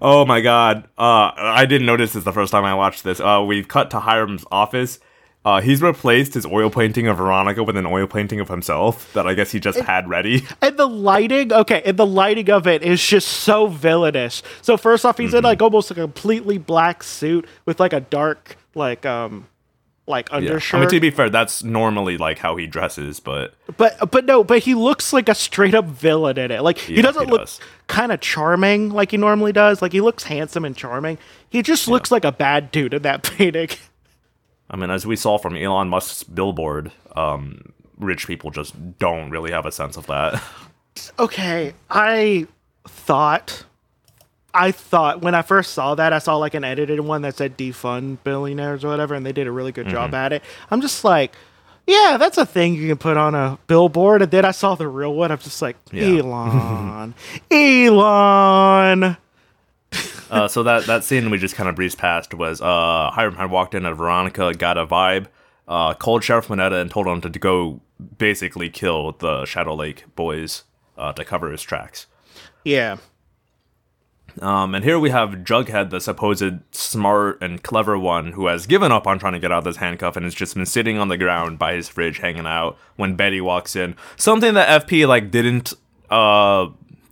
Speaker 1: oh my god, uh, I didn't notice this the first time I watched this. Uh, we've cut to Hiram's office. Uh, he's replaced his oil painting of Veronica with an oil painting of himself that I guess he just had ready.
Speaker 2: And the lighting, okay, and the lighting of it is just so villainous. So first off, he's in like almost a completely black suit with like a dark, like um, like
Speaker 1: Yeah.
Speaker 2: undershirt.
Speaker 1: I mean, to be fair, that's normally like how he dresses, but
Speaker 2: But but no, but he looks like a straight up villain in it. Like he
Speaker 1: Yeah,
Speaker 2: doesn't
Speaker 1: he
Speaker 2: look
Speaker 1: does.
Speaker 2: kind of charming like he normally does. Like he looks handsome and charming. He just looks like a bad dude in that painting.
Speaker 1: I mean, as we saw from Elon Musk's billboard, um, rich people just don't really have a sense of that.
Speaker 2: okay, I thought I thought when I first saw that, I saw like an edited one that said defund billionaires or whatever, and they did a really good
Speaker 1: Mm-hmm.
Speaker 2: job at it. I'm just like, yeah, that's a thing you can put on a billboard. And then I saw the real one. I'm just like,
Speaker 1: Yeah.
Speaker 2: Elon, Elon.
Speaker 1: Uh, so that that scene we just kind of breezed past was uh, Hiram had walked in and Veronica got a vibe, uh, called Sheriff Minetta and told him to, to go basically kill the Shadow Lake boys uh, to cover his tracks.
Speaker 2: Yeah.
Speaker 1: Um, and here we have Jughead, the supposed smart and clever one, who has given up on trying to get out of this handcuff and has just been sitting on the ground by his fridge hanging out when Betty walks in. Something that FP like didn't uh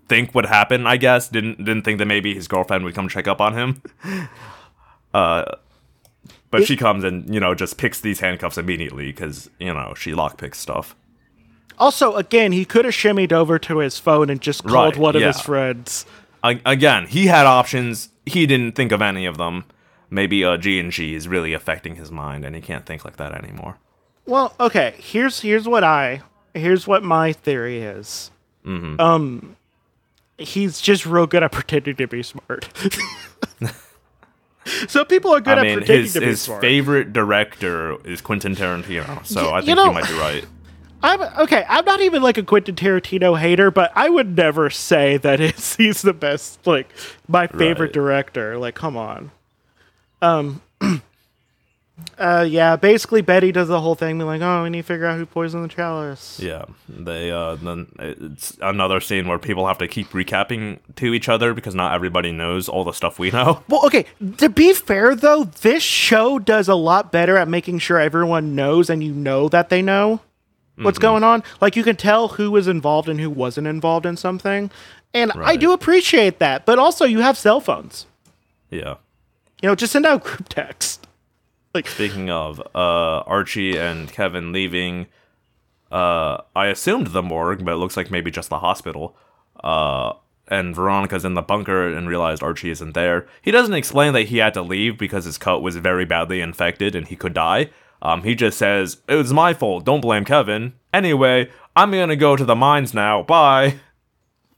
Speaker 1: think would happen, I guess. Didn't didn't think that maybe his girlfriend would come check up on him. Uh but she comes and, you know, just picks these handcuffs immediately because, you know, she lockpicks stuff.
Speaker 2: Also, again, he could have shimmied over to his phone and just called
Speaker 1: Right,
Speaker 2: one of
Speaker 1: yeah.
Speaker 2: his friends.
Speaker 1: Again, he had options. He didn't think of any of them. Maybe uh, G and G is really affecting his mind, and he can't think like that anymore.
Speaker 2: Well, okay. Here's here's what I here's what my theory is.
Speaker 1: Mm-hmm.
Speaker 2: Um, he's just real good at pretending to be smart. Some people are good
Speaker 1: I
Speaker 2: at
Speaker 1: mean,
Speaker 2: pretending
Speaker 1: his
Speaker 2: to be
Speaker 1: his
Speaker 2: smart.
Speaker 1: His favorite director is Quentin Tarantino, so
Speaker 2: Y-
Speaker 1: I
Speaker 2: you
Speaker 1: think
Speaker 2: know-
Speaker 1: you might be right.
Speaker 2: I'm okay. I'm not even like a Quentin Tarantino hater, but I would never say that it's, he's the best, like my favorite
Speaker 1: Right.
Speaker 2: director. Like, come on. Um. uh. Yeah. Basically, Betty does the whole thing, be like, "Oh, we need to figure out who poisoned the chalice."
Speaker 1: Yeah, they uh, then it's another scene where people have to keep recapping to each other because not everybody knows all the stuff we know.
Speaker 2: Well, okay. To be fair, though, this show does a lot better at making sure everyone knows and you know that they know what's
Speaker 1: Mm-hmm.
Speaker 2: going on. Like you can tell who was involved and who wasn't involved in something, and I do appreciate that. But also, you have cell phones.
Speaker 1: Yeah.
Speaker 2: You know, just send out group text.
Speaker 1: Like Speaking of uh, Archie and Kevin leaving, uh, I assumed the morgue, but it looks like maybe just the hospital. Uh, and Veronica's in the bunker and realized Archie isn't there. He doesn't explain that he had to leave because his coat was very badly infected and he could die. Um, he just says, It was my fault, don't blame Kevin. Anyway, I'm gonna go to the mines now, bye.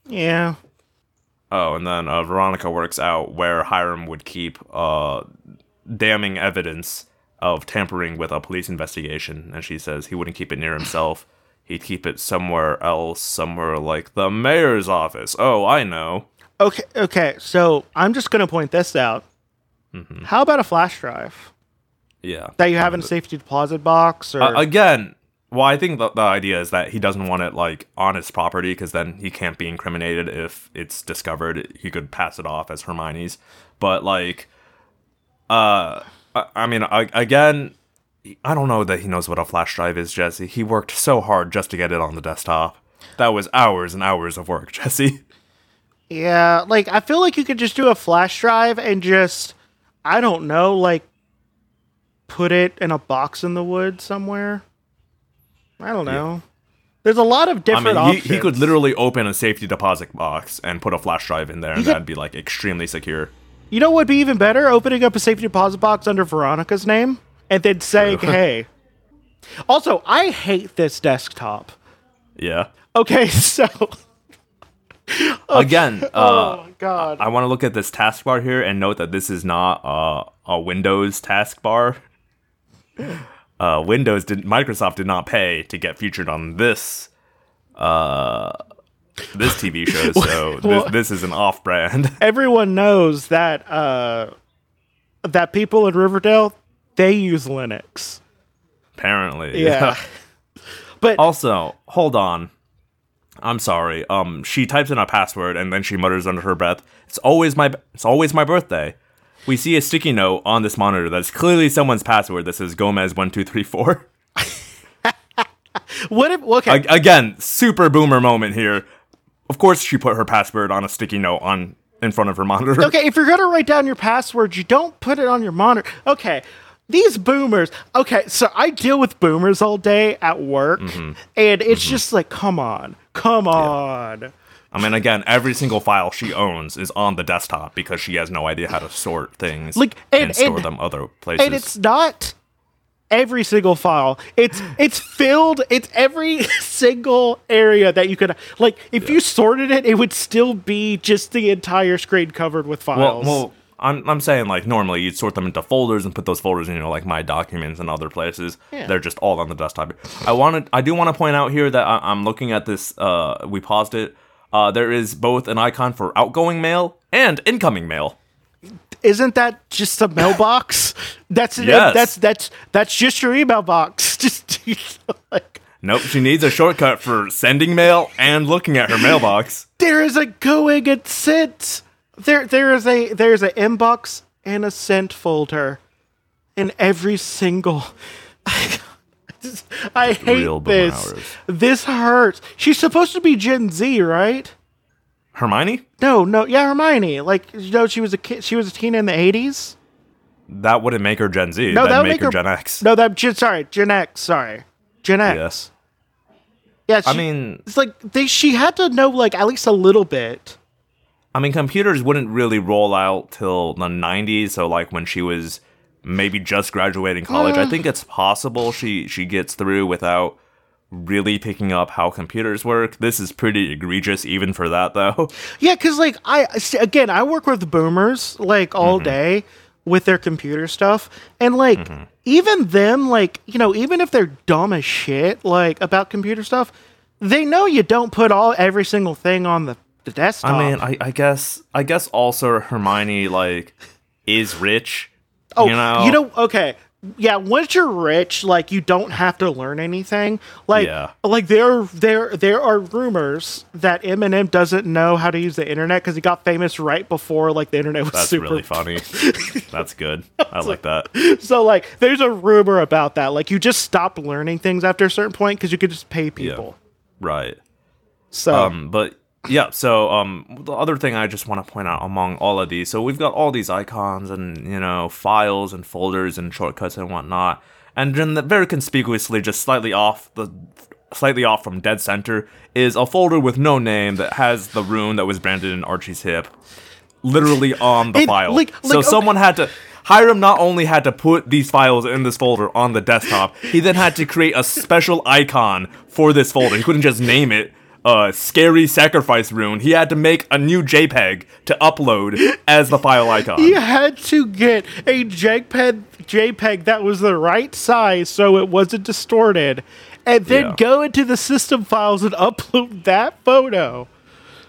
Speaker 2: Yeah.
Speaker 1: Oh, and then uh, Veronica works out where Hiram would keep uh, damning evidence of tampering with a police investigation, and she says he wouldn't keep it near himself. He'd keep it somewhere else, somewhere like the mayor's office. Oh, I know.
Speaker 2: Okay. Okay. So I'm just gonna point this out.
Speaker 1: Mm-hmm.
Speaker 2: How about a flash drive
Speaker 1: Yeah.
Speaker 2: that you have in a safety deposit box? Or
Speaker 1: Uh, again, well, I think the, the idea is that he doesn't want it like on his property because then he can't be incriminated if it's discovered. He could pass it off as Hermione's, but like, uh, I, I mean, I, again, I don't know that he knows what a flash drive is, Jesse. He worked so hard just to get it on the desktop. That was hours and hours of work, Jesse.
Speaker 2: Yeah, like I feel like you could just do a flash drive and just I don't know, like put it in a box in the woods somewhere. I don't know. There's a lot of
Speaker 1: I
Speaker 2: different
Speaker 1: mean, he,
Speaker 2: options.
Speaker 1: he could literally open a safety deposit box and put a flash drive in there, and that'd be like extremely secure.
Speaker 2: You know what would be even better? Opening up a safety deposit box under Veronica's name and then saying, "Hey." Also, I hate this desktop.
Speaker 1: Yeah.
Speaker 2: Okay, so
Speaker 1: Again, uh,
Speaker 2: oh god.
Speaker 1: I want to look at this taskbar here and note that this is not uh, a Windows taskbar. Uh, Windows did Microsoft did not pay to get featured on this uh, this TV show, so
Speaker 2: Well-
Speaker 1: this, this is an off-brand.
Speaker 2: Everyone knows that uh that people in Riverdale they use Linux.
Speaker 1: Apparently,
Speaker 2: Yeah. But
Speaker 1: Also, hold on. I'm sorry. Um, she types in a password and then she mutters under her breath, "It's always my it's always my birthday." We see a sticky note on this monitor that's clearly someone's password that says Gomez one two three four.
Speaker 2: what if okay,
Speaker 1: A- Again, super boomer moment here. Of course, she put her password on a sticky note on in front of her monitor.
Speaker 2: okay, if you're gonna write down your password, you don't put it on your monitor. Okay. these boomers. Okay, so I deal with boomers all day at work,
Speaker 1: Mm-hmm.
Speaker 2: and it's just like, come on, come on.
Speaker 1: I mean, again, every single file she owns is on the desktop because she has no idea how to sort things
Speaker 2: Like,
Speaker 1: and,
Speaker 2: and-
Speaker 1: store
Speaker 2: and-
Speaker 1: them other places.
Speaker 2: and it's not every single file it's it's filled it's every single area that you could like if you sorted it it would still be just the entire screen covered with
Speaker 1: well,
Speaker 2: files
Speaker 1: well, I'm I'm saying like normally you'd sort them into folders and put those folders in, you know, like my documents and other places.
Speaker 2: Yeah.
Speaker 1: They're just all on the desktop. I wanted, I do want to point out here that I, I'm looking at this. Uh, we paused it. Uh, there is both an icon for outgoing mail and incoming mail.
Speaker 2: isn't that just a mailbox that's
Speaker 1: Yes.
Speaker 2: that's that's that's just your email box just like
Speaker 1: Nope, she needs a shortcut for sending mail and looking at her mailbox.
Speaker 2: there is a going and sent there there is a there's an inbox and a sent folder in every single I hate
Speaker 1: Real
Speaker 2: this.
Speaker 1: hours.
Speaker 2: This hurts. She's supposed to be Gen Z, right?
Speaker 1: Hermione?
Speaker 2: No, no, yeah, Hermione. Like, you know, she was a kid. She was a teen in the eighties.
Speaker 1: That wouldn't make her Gen Z.
Speaker 2: No,
Speaker 1: That'd
Speaker 2: that would
Speaker 1: make,
Speaker 2: make
Speaker 1: her
Speaker 2: her
Speaker 1: Gen X.
Speaker 2: No, that. Sorry, Gen X. Sorry, Gen X.
Speaker 1: Yes.
Speaker 2: Yeah,
Speaker 1: I mean,
Speaker 2: it's like they. She had to know like at least a little bit.
Speaker 1: I mean, computers wouldn't really roll out till the 90s. So, like, when she was maybe just graduating college, I think it's possible she she gets through without really picking up how computers work. This is pretty egregious, even for that, though.
Speaker 2: Yeah, because like I again, I work with boomers like all mm-hmm. day with their computer stuff, and like mm-hmm. even them, like you know, even if they're dumb as shit, like about computer stuff, they know you don't put all every single thing on the, the desktop.
Speaker 1: I mean, I, I guess I guess also Hermione like is rich.
Speaker 2: Oh,
Speaker 1: you know,
Speaker 2: okay. Yeah, once you're rich, like you don't have to learn anything. Like,
Speaker 1: Yeah.
Speaker 2: like there, there, there are rumors that Eminem doesn't know how to use the internet because he got famous right before like the internet was
Speaker 1: that's
Speaker 2: super
Speaker 1: really funny. that's good. I like that.
Speaker 2: So like, there's a rumor about that. Like, you just stop learning things after a certain point because you could just pay people.
Speaker 1: Right.
Speaker 2: So
Speaker 1: Um, but yeah, so um, the other thing I just want to point out among all of these, so we've got all these icons and you know files and folders and shortcuts and whatnot, and then the, very conspicuously, just slightly off the, slightly off from dead center, is a folder with no name that has the rune that was branded in Archie's hip, literally on the
Speaker 2: It-
Speaker 1: file.
Speaker 2: like-
Speaker 1: so
Speaker 2: like,
Speaker 1: someone had to. Hiram not only had to put these files in this folder on the desktop, he then had to create a special icon for this folder. He couldn't just name it uh, Scary Sacrifice Rune. He had to make a new JPEG to upload as the file icon.
Speaker 2: He had to get a JPEG, JPEG that was the right size so it wasn't distorted, and then
Speaker 1: Yeah.
Speaker 2: go into the system files and upload that photo.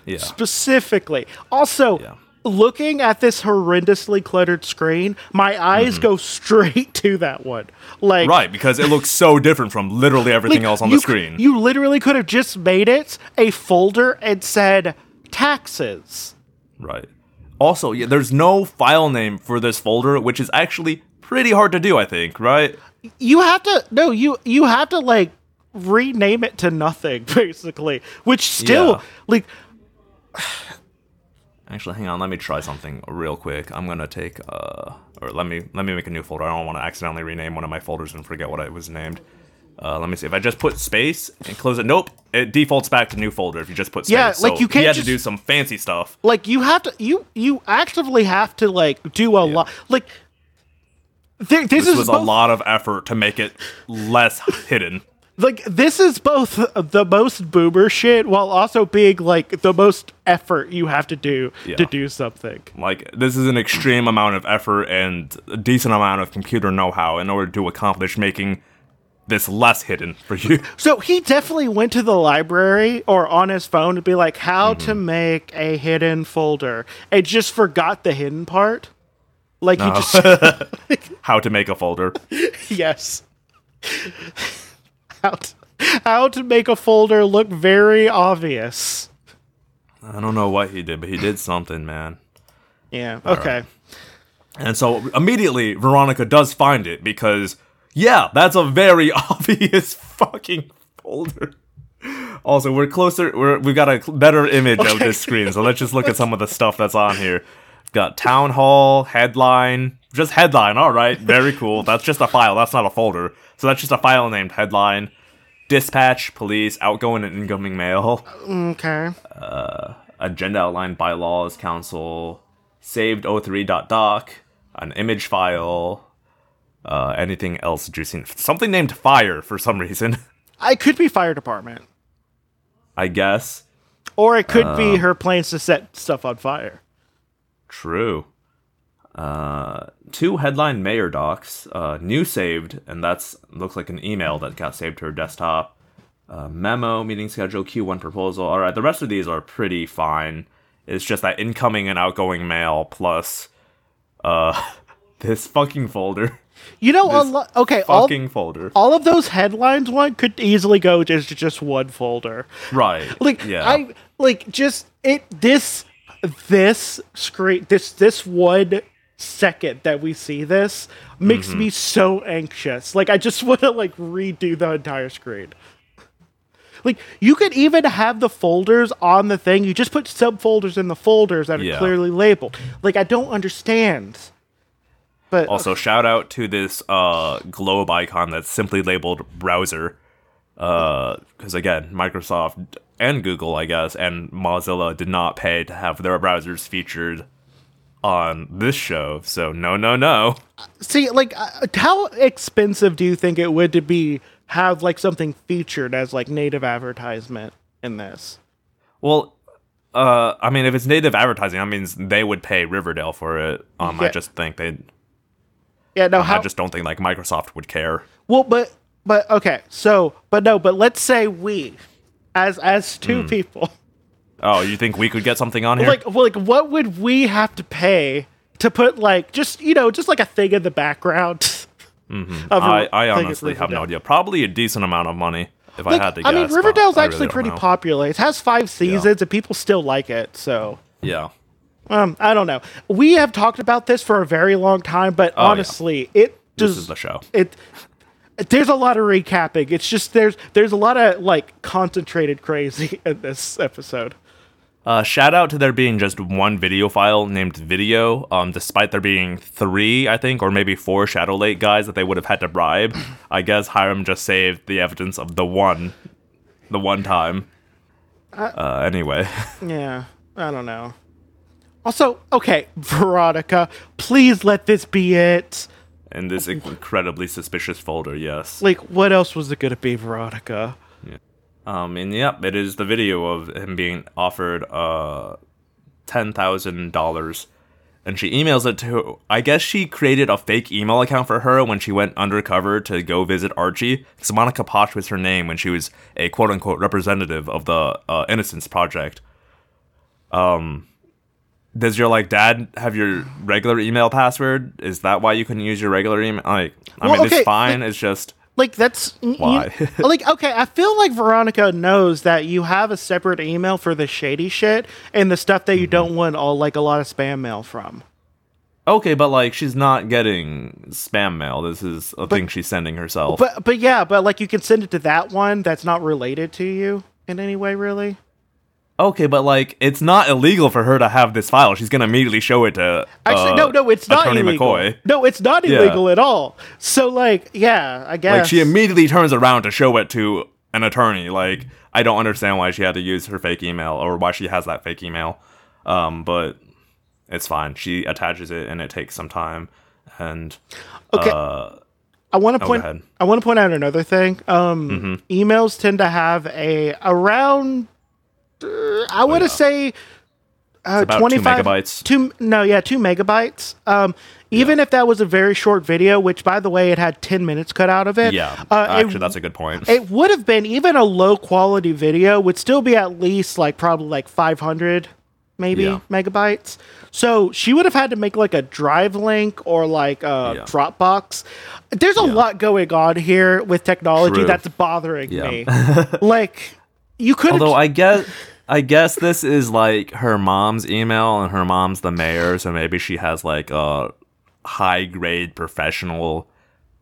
Speaker 1: Yeah.
Speaker 2: specifically. Also,
Speaker 1: Yeah.
Speaker 2: Looking at this horrendously cluttered screen, my eyes go straight to that one. Like
Speaker 1: Mm-hmm. Right, because it looks so different from literally everything
Speaker 2: like,
Speaker 1: else on
Speaker 2: you
Speaker 1: the screen.
Speaker 2: You literally could have just made it a folder and said taxes.
Speaker 1: right. Also, yeah, there's no file name for this folder, which is actually pretty hard to do, I think, right?
Speaker 2: You have to no, you you have to like rename it to nothing basically, which still
Speaker 1: Yeah.
Speaker 2: like
Speaker 1: Actually, hang on. Let me try something real quick. I'm gonna take uh, or let me let me make a new folder. I don't want to accidentally rename one of my folders and forget what it was named. Uh, let me see. If I just put space and close it, nope, it defaults back to new folder. If you just put space,
Speaker 2: Yeah, like,
Speaker 1: So
Speaker 2: you can't
Speaker 1: He had
Speaker 2: just-
Speaker 1: to do some fancy stuff.
Speaker 2: like you have to you you actively have to like do a lot like there, this,
Speaker 1: This
Speaker 2: is
Speaker 1: was a lot of effort to make it less hidden.
Speaker 2: Like this is both the most boomer shit while also being like the most effort you have to do
Speaker 1: Yeah.
Speaker 2: to do something.
Speaker 1: Like this is an extreme amount of effort and a decent amount of computer know-how in order to accomplish making this less hidden for you.
Speaker 2: So he definitely went to the library or on his phone to be like how to
Speaker 1: Mm-hmm.
Speaker 2: make a hidden folder and just forgot the hidden part. Like he just
Speaker 1: How to make a folder.
Speaker 2: yes. How to, how to make a folder look very obvious.
Speaker 1: I don't know what he did, but he did something, man.
Speaker 2: Yeah. Okay.
Speaker 1: And so immediately Veronica does find it because yeah, that's a very obvious fucking folder. Also, we're closer. We're we've got a better image of this screen, so let's just look at some of the stuff that's on here. Got town hall, headline, just headline. All right, very cool. That's just a file. That's not a folder. So that's just a file named headline. Dispatch, police, outgoing and incoming mail,
Speaker 2: Okay.
Speaker 1: agenda outline, bylaws, council, saved 03.doc, an image file, uh, anything else juicy. Something named fire for some reason,
Speaker 2: I could be fire department.
Speaker 1: I guess.
Speaker 2: Or it could
Speaker 1: Uh.
Speaker 2: be her plans to set stuff on fire.
Speaker 1: True. Uh, two headline mayor docs. Uh, new saved, and that's looks like an email that got saved to her desktop. Uh, memo, meeting schedule, Q1 proposal. All right, the rest of these are pretty fine. It's just that incoming and outgoing mail plus uh this fucking folder.
Speaker 2: You know, a lo- okay, all,
Speaker 1: Fucking folder.
Speaker 2: all of those headlines one could easily go just just one folder.
Speaker 1: right.
Speaker 2: Like
Speaker 1: yeah.
Speaker 2: I like just it this this screen this this one second that we see this makes
Speaker 1: Mm-hmm.
Speaker 2: me so anxious. Like I just want to like redo the entire screen. Like you could even have the folders on the thing. You just put subfolders in the folders that are
Speaker 1: Yeah.
Speaker 2: clearly labeled. Like I don't understand. But
Speaker 1: Also, shout out to this uh, globe icon that's simply labeled browser. Because again, Microsoft and Google, I guess, and Mozilla did not pay to have their browsers featured on this show. So, no, no, no.
Speaker 2: See, like, uh, how expensive do you think it would to be have like something featured as like native advertisement in this?
Speaker 1: Well, uh, I mean, if it's native advertising, that means they would pay Riverdale for it. Um, I just think they.
Speaker 2: Yeah, no, how?
Speaker 1: I just don't think like Microsoft would care.
Speaker 2: well, but but okay, so but no, but let's say we, as as two
Speaker 1: Hmm.
Speaker 2: people,
Speaker 1: Oh, you think we could get something on here?
Speaker 2: like well, like what would we have to pay to put like just you know just like a thing in the background?
Speaker 1: Mm-hmm. I, I honestly have no idea. Probably a decent amount of money if
Speaker 2: Like,
Speaker 1: I had to
Speaker 2: I
Speaker 1: guess.
Speaker 2: mean, Riverdale's
Speaker 1: I
Speaker 2: actually
Speaker 1: really
Speaker 2: pretty
Speaker 1: know.
Speaker 2: popular. It has five seasons, and people still like it. So
Speaker 1: Yeah.
Speaker 2: Um, I don't know. We have talked about this for a very long time, but
Speaker 1: Oh, yeah.
Speaker 2: honestly, it
Speaker 1: This is the show.
Speaker 2: it. There's a lot of recapping. It's just there's there's a lot of like concentrated crazy in this episode.
Speaker 1: Uh, shout out to there being just one video file named video, um, despite there being three, I think, or maybe four Shadow Lake guys that they would have had to bribe. I guess Hiram just saved the evidence of the one, the one time. Uh, anyway,
Speaker 2: Yeah, I don't know. Also, okay, Veronica, please let this be it.
Speaker 1: In this incredibly suspicious folder, yes.
Speaker 2: Like, what else was it gonna be, Veronica? Yeah.
Speaker 1: Um, and yep, it is the video of him being offered uh ten thousand dollars, and she emails it to. I guess she created a fake email account for her when she went undercover to go visit Archie. Because Monica Posh was her name when she was a quote unquote representative of the uh, Innocence Project. Um, does your like dad have your regular email password? Is that why you couldn't use your regular email? Like, I
Speaker 2: Well,
Speaker 1: mean,
Speaker 2: okay,
Speaker 1: it's fine. it's just.
Speaker 2: Like that's y- you-
Speaker 1: Why?
Speaker 2: like okay, I feel like Veronica knows that you have a separate email for the shady shit and the stuff that you
Speaker 1: Mm-hmm.
Speaker 2: don't want all like a lot of spam mail from.
Speaker 1: Okay, but like she's not getting spam mail. This is a thing she's sending herself.
Speaker 2: But but yeah, but like you can send it to that one that's not related to you in any way, really.
Speaker 1: Okay, but like it's not illegal for her to have this file. She's gonna immediately show it to
Speaker 2: Actually,
Speaker 1: uh,
Speaker 2: no, no, it's not
Speaker 1: Attorney
Speaker 2: illegal.
Speaker 1: McCoy.
Speaker 2: No, it's not
Speaker 1: Yeah.
Speaker 2: illegal at all. So like, yeah, I guess.
Speaker 1: Like she immediately turns around to show it to an attorney. Like I don't understand why she had to use her fake email or why she has that fake email. Um, but it's fine. She attaches it and it takes some time. And
Speaker 2: Okay.
Speaker 1: uh,
Speaker 2: I want to
Speaker 1: Oh,
Speaker 2: point. I want to point out another thing. Um, emails tend to have a around. I would to
Speaker 1: yeah.
Speaker 2: say. Uh, 25
Speaker 1: megabytes.
Speaker 2: Two no, yeah, two megabytes. Um, even if that was a very short video, which by the way, it had ten minutes cut out of it.
Speaker 1: yeah,
Speaker 2: uh, it-
Speaker 1: actually, that's a good point.
Speaker 2: it would have been even a low quality video would still be at least like probably like 500 maybe
Speaker 1: Yeah.
Speaker 2: megabytes so she would have had to make like a drive link or like a
Speaker 1: Yeah.
Speaker 2: dropbox there's a lot going on here with technology
Speaker 1: True.
Speaker 2: that's bothering
Speaker 1: Yeah.
Speaker 2: me like you could
Speaker 1: Although I guess I guess this is like her mom's email and her mom's the mayor, so maybe she has like a high grade professional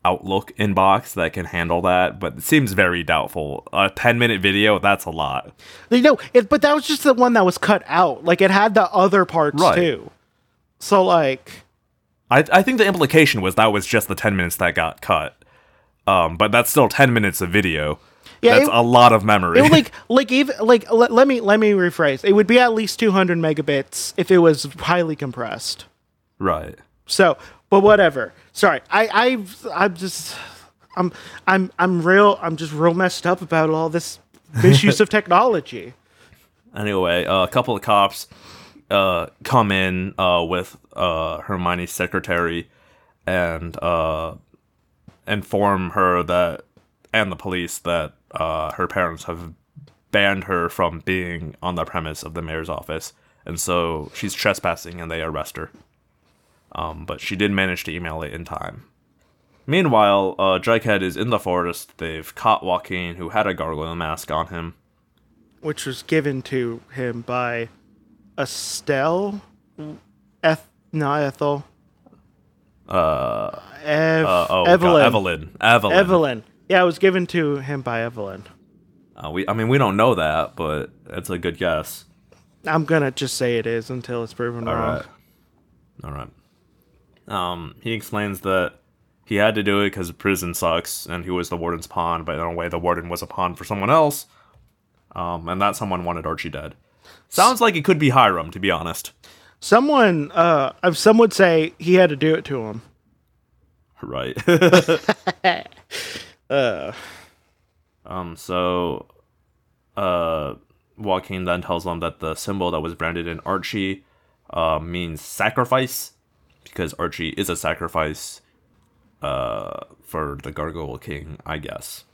Speaker 1: Outlook inbox that can handle that, but it seems very doubtful. A 10 minute video, that's a lot.
Speaker 2: you know it, but that was just the one that was cut out like it had the other parts
Speaker 1: Right.
Speaker 2: too So like,
Speaker 1: I I think the implication was that was just the ten minutes that got cut. Um, but that's still ten minutes of video.
Speaker 2: Yeah,
Speaker 1: that's
Speaker 2: it-
Speaker 1: a lot of memory.
Speaker 2: it like like even like let, let me let me rephrase. It would be at least 200 megabits if it was highly compressed.
Speaker 1: right.
Speaker 2: So, but whatever. Sorry, I I I'm just I'm I'm I'm real I'm just real messed up about all this misuse of technology.
Speaker 1: Anyway, uh, a couple of cops uh, come in uh, with uh, Hermione's secretary and uh, inform her that, and the police that uh, her parents have banned her from being on the premise of the mayor's office, and so she's trespassing, and they arrest her. Um, but she did manage to email it in time. Meanwhile, uh, Jughead is in the forest. They've caught Joaquin, who had a gargoyle mask on him.
Speaker 2: which was given to him by Estelle, Eth, not Ethel,
Speaker 1: Uh,
Speaker 2: Ev,
Speaker 1: Uh, oh,
Speaker 2: Evelyn.
Speaker 1: God, Evelyn. Evelyn.
Speaker 2: Evelyn. Yeah, it was given to him by Evelyn.
Speaker 1: Uh, we, I mean, we don't know that, but it's a good guess.
Speaker 2: I'm gonna just say it is until it's proven
Speaker 1: All
Speaker 2: wrong.
Speaker 1: right. All right. Um, he explains that he had to do it because prison sucks, and he was the warden's pawn. But in a way, the warden was a pawn for someone else. Um, and that someone wanted Archie dead. Sounds like it could be Hiram, to be honest.
Speaker 2: Someone, uh, uh, some would say he had to do it to him.
Speaker 1: Right. Um. So, uh, Joaquin then tells them that the symbol that was branded in Archie, uh, means sacrifice, because Archie is a sacrifice, uh, for the Gargoyle King, I guess.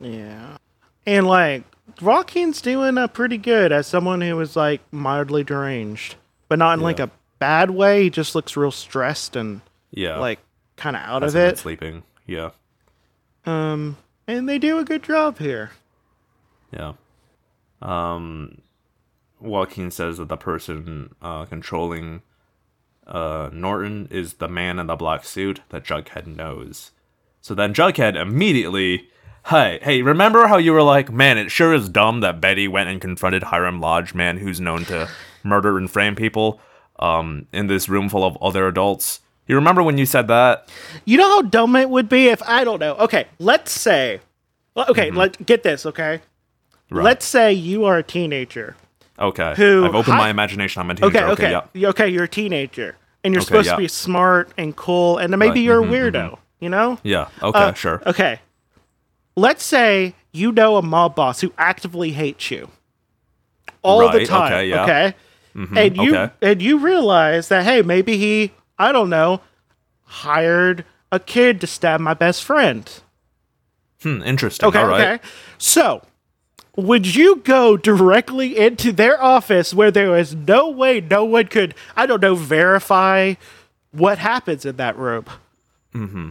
Speaker 2: Yeah. And like, Joaquin's doing uh, pretty good as someone who is like mildly deranged, but not in like a bad way. He just looks real stressed and
Speaker 1: Yeah.
Speaker 2: like kind of out of it.
Speaker 1: sleeping. Yeah.
Speaker 2: Um, and they do a good job here.
Speaker 1: Yeah. Um, Joaquin says that the person uh, controlling uh, Norton is the man in the black suit that Jughead knows. So then Jughead immediately, hey, hey, remember how you were like, man, it sure is dumb that Betty went and confronted Hiram Lodge, man, who's known to murder and frame people, um, in this room full of other adults. You remember when you said that?
Speaker 2: You know how dumb it would be if I don't know. Okay, let's say, okay,
Speaker 1: Mm-hmm.
Speaker 2: let get this. Okay,
Speaker 1: Right.
Speaker 2: let's say you are a teenager.
Speaker 1: Okay.
Speaker 2: Who-
Speaker 1: I've opened
Speaker 2: hi-
Speaker 1: my imagination. I'm a teenager.
Speaker 2: Okay,
Speaker 1: Okay,
Speaker 2: okay,
Speaker 1: yeah.
Speaker 2: Okay. You're a teenager, and you're
Speaker 1: Okay,
Speaker 2: supposed
Speaker 1: yeah.
Speaker 2: to be smart and cool, and then maybe
Speaker 1: Right,
Speaker 2: you're
Speaker 1: mhm,
Speaker 2: a weirdo. You know?
Speaker 1: Yeah. Okay,
Speaker 2: Uh,
Speaker 1: sure.
Speaker 2: Okay. Let's say you know a mob boss who actively hates you all the time.
Speaker 1: okay, yeah.
Speaker 2: Okay. And you
Speaker 1: okay.
Speaker 2: and you realize that hey, maybe he I don't know hired a kid to stab my best friend.
Speaker 1: Hmm, interesting.
Speaker 2: Okay,
Speaker 1: All right.
Speaker 2: okay. So, would you go directly into their office where there is no way no one could, I don't know, verify what happens in that room?
Speaker 1: Hmm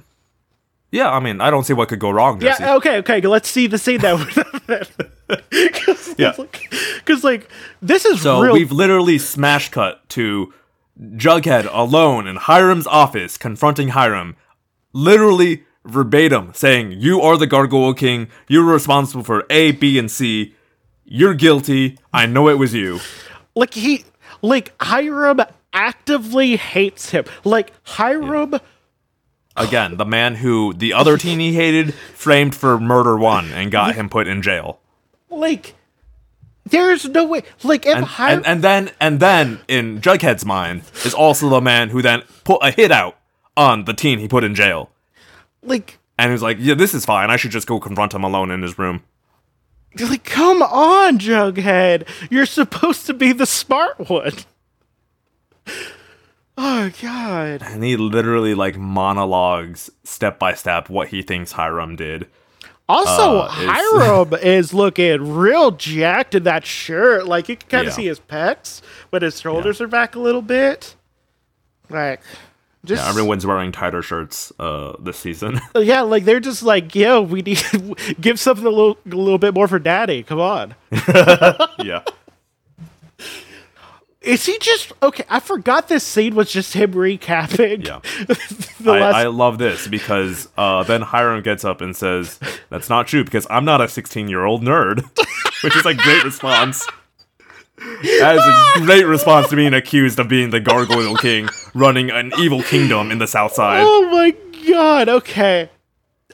Speaker 1: Yeah, I mean, I don't see what could go wrong, Jesse.
Speaker 2: Yeah, okay, okay. Let's see the scene that.
Speaker 1: Yeah.
Speaker 2: Because, like, this is
Speaker 1: So
Speaker 2: real.
Speaker 1: we've literally smash cut to Jughead alone in Hiram's office confronting Hiram, literally verbatim saying, You are the Gargoyle King. You're responsible for A, B, and C. You're guilty. I know it was you.
Speaker 2: like, he. Like, Hiram actively hates him. Like, Hiram.
Speaker 1: Again, the man who the other teen he hated framed for murder one and got him put in jail.
Speaker 2: Like, there's no way. Like, if
Speaker 1: And,
Speaker 2: Hiram.
Speaker 1: and, and then and then in Jughead's mind is also the man who then put a hit out on the teen he put in jail.
Speaker 2: like,
Speaker 1: And he's like, Yeah, this is fine. I should just go confront him alone in his room.
Speaker 2: Like, come on, Jughead. You're supposed to be the smart one. Oh, God.
Speaker 1: And he literally like monologues step by step what he thinks Hiram did.
Speaker 2: Also,
Speaker 1: Uh,
Speaker 2: Hiram is looking real jacked in that shirt. Like, you can kind of
Speaker 1: Yeah.
Speaker 2: see his pecs, but his shoulders are back a little bit. Like, just.
Speaker 1: Yeah, everyone's wearing tighter shirts uh this season.
Speaker 2: Yeah, like, they're just like, yo, we need. give something a little, a little bit more for daddy. Come on.
Speaker 1: yeah.
Speaker 2: Is he just. Okay, I forgot this scene was just him recapping.
Speaker 1: Yeah. I,
Speaker 2: last
Speaker 1: I love this because uh, then Hiram gets up and says, "That's not true because I'm not a 16 year old nerd," which is a great response. That is a great response to being accused of being the Gargoyle King running an evil kingdom in the South Side.
Speaker 2: Oh my god. Okay.